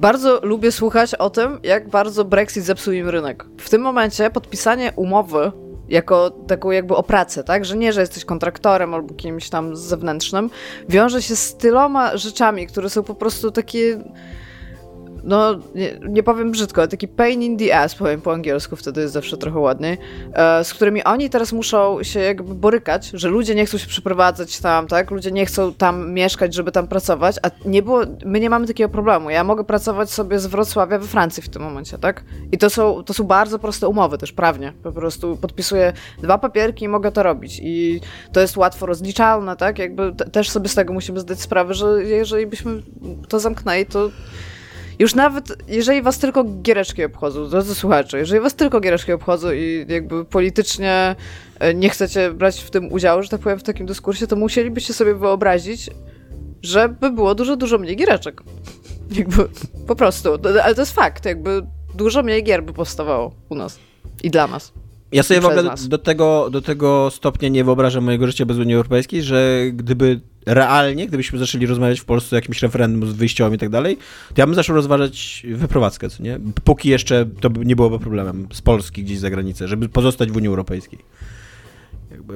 bardzo lubię słuchać o tym, jak bardzo Brexit zepsuł im rynek. W tym momencie podpisanie umowy jako taką jakby o pracę, tak? Że nie, że jesteś kontraktorem albo kimś tam zewnętrznym, wiąże się z tyloma rzeczami, które są po prostu takie no nie, nie, powiem brzydko, taki pain in the ass, powiem po angielsku, wtedy jest zawsze trochę ładniej, z którymi oni teraz muszą się jakby borykać, że ludzie nie chcą się przeprowadzać tam, tak? Ludzie nie chcą tam mieszkać, żeby tam pracować, a nie było, my nie mamy takiego problemu. Ja mogę pracować sobie z Wrocławia we Francji w tym momencie, tak? I to są, to są bardzo proste umowy też prawnie. Po prostu podpisuję dwa papierki i mogę to robić. I to jest łatwo rozliczalne, tak? Jakby też sobie z tego musimy zdać sprawę, że jeżeli byśmy to zamknęli, to już nawet, jeżeli was tylko giereczki obchodzą, drodzy słuchacze, jeżeli was tylko giereczki obchodzą i jakby politycznie e, nie chcecie brać w tym udziału, że tak powiem, w takim dyskursie, to musielibyście sobie wyobrazić, żeby było dużo, dużo mniej giereczek. <laughs> Jakby, po prostu. Ale to jest fakt, jakby dużo mniej gier by powstawało u nas i dla nas. Ja sobie w ogóle do tego, do tego stopnia nie wyobrażam mojego życia bez Unii Europejskiej, że gdyby realnie, gdybyśmy zaczęli rozmawiać w Polsce o jakimś referendum z wyjściowym i tak dalej, to ja bym zaczął rozważać wyprowadzkę, co nie? Póki jeszcze to nie byłoby problemem z Polski gdzieś za granicę, żeby pozostać w Unii Europejskiej.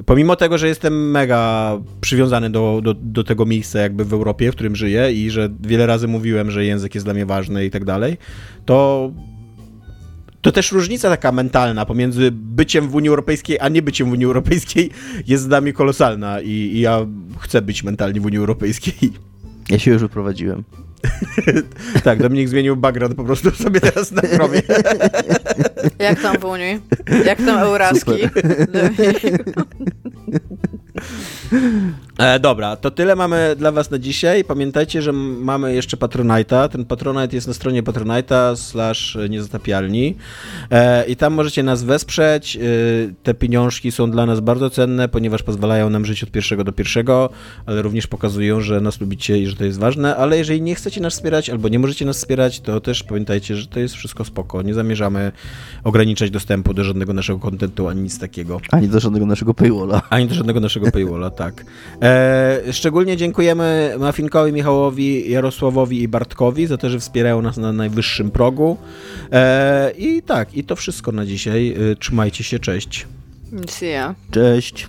pomimo tego, że jestem mega przywiązany do, do, do tego miejsca jakby w Europie, w którym żyję i że wiele razy mówiłem, że język jest dla mnie ważny i tak dalej, to to też różnica taka mentalna pomiędzy byciem w Unii Europejskiej, a nie byciem w Unii Europejskiej jest dla mnie kolosalna i, i ja chcę być mentalnie w Unii Europejskiej. Ja się już wyprowadziłem. <laughs> tak, Dominik zmienił background po prostu sobie teraz na chromie. Jak tam w Unii? Jak tam Euraski? <laughs> E, dobra, to tyle mamy dla was na dzisiaj. Pamiętajcie, że mamy jeszcze Patronite'a. Ten Patronite jest na stronie patronite'a slash niezatapialni e, i tam możecie nas wesprzeć. E, te pieniążki są dla nas bardzo cenne, ponieważ pozwalają nam żyć od pierwszego do pierwszego, ale również pokazują, że nas lubicie i że to jest ważne, ale jeżeli nie chcecie nas wspierać albo nie możecie nas wspierać, to też pamiętajcie, że to jest wszystko spoko. Nie zamierzamy ograniczać dostępu do żadnego naszego kontentu ani nic takiego. Ani do żadnego naszego paywalla. Ani do żadnego naszego paywalla, tak. E, szczególnie dziękujemy Mafinkowi, Michałowi, Jarosławowi i Bartkowi za to, że wspierają nas na najwyższym progu. E, I tak, i to wszystko na dzisiaj. E, trzymajcie się, cześć. See ya. Cześć.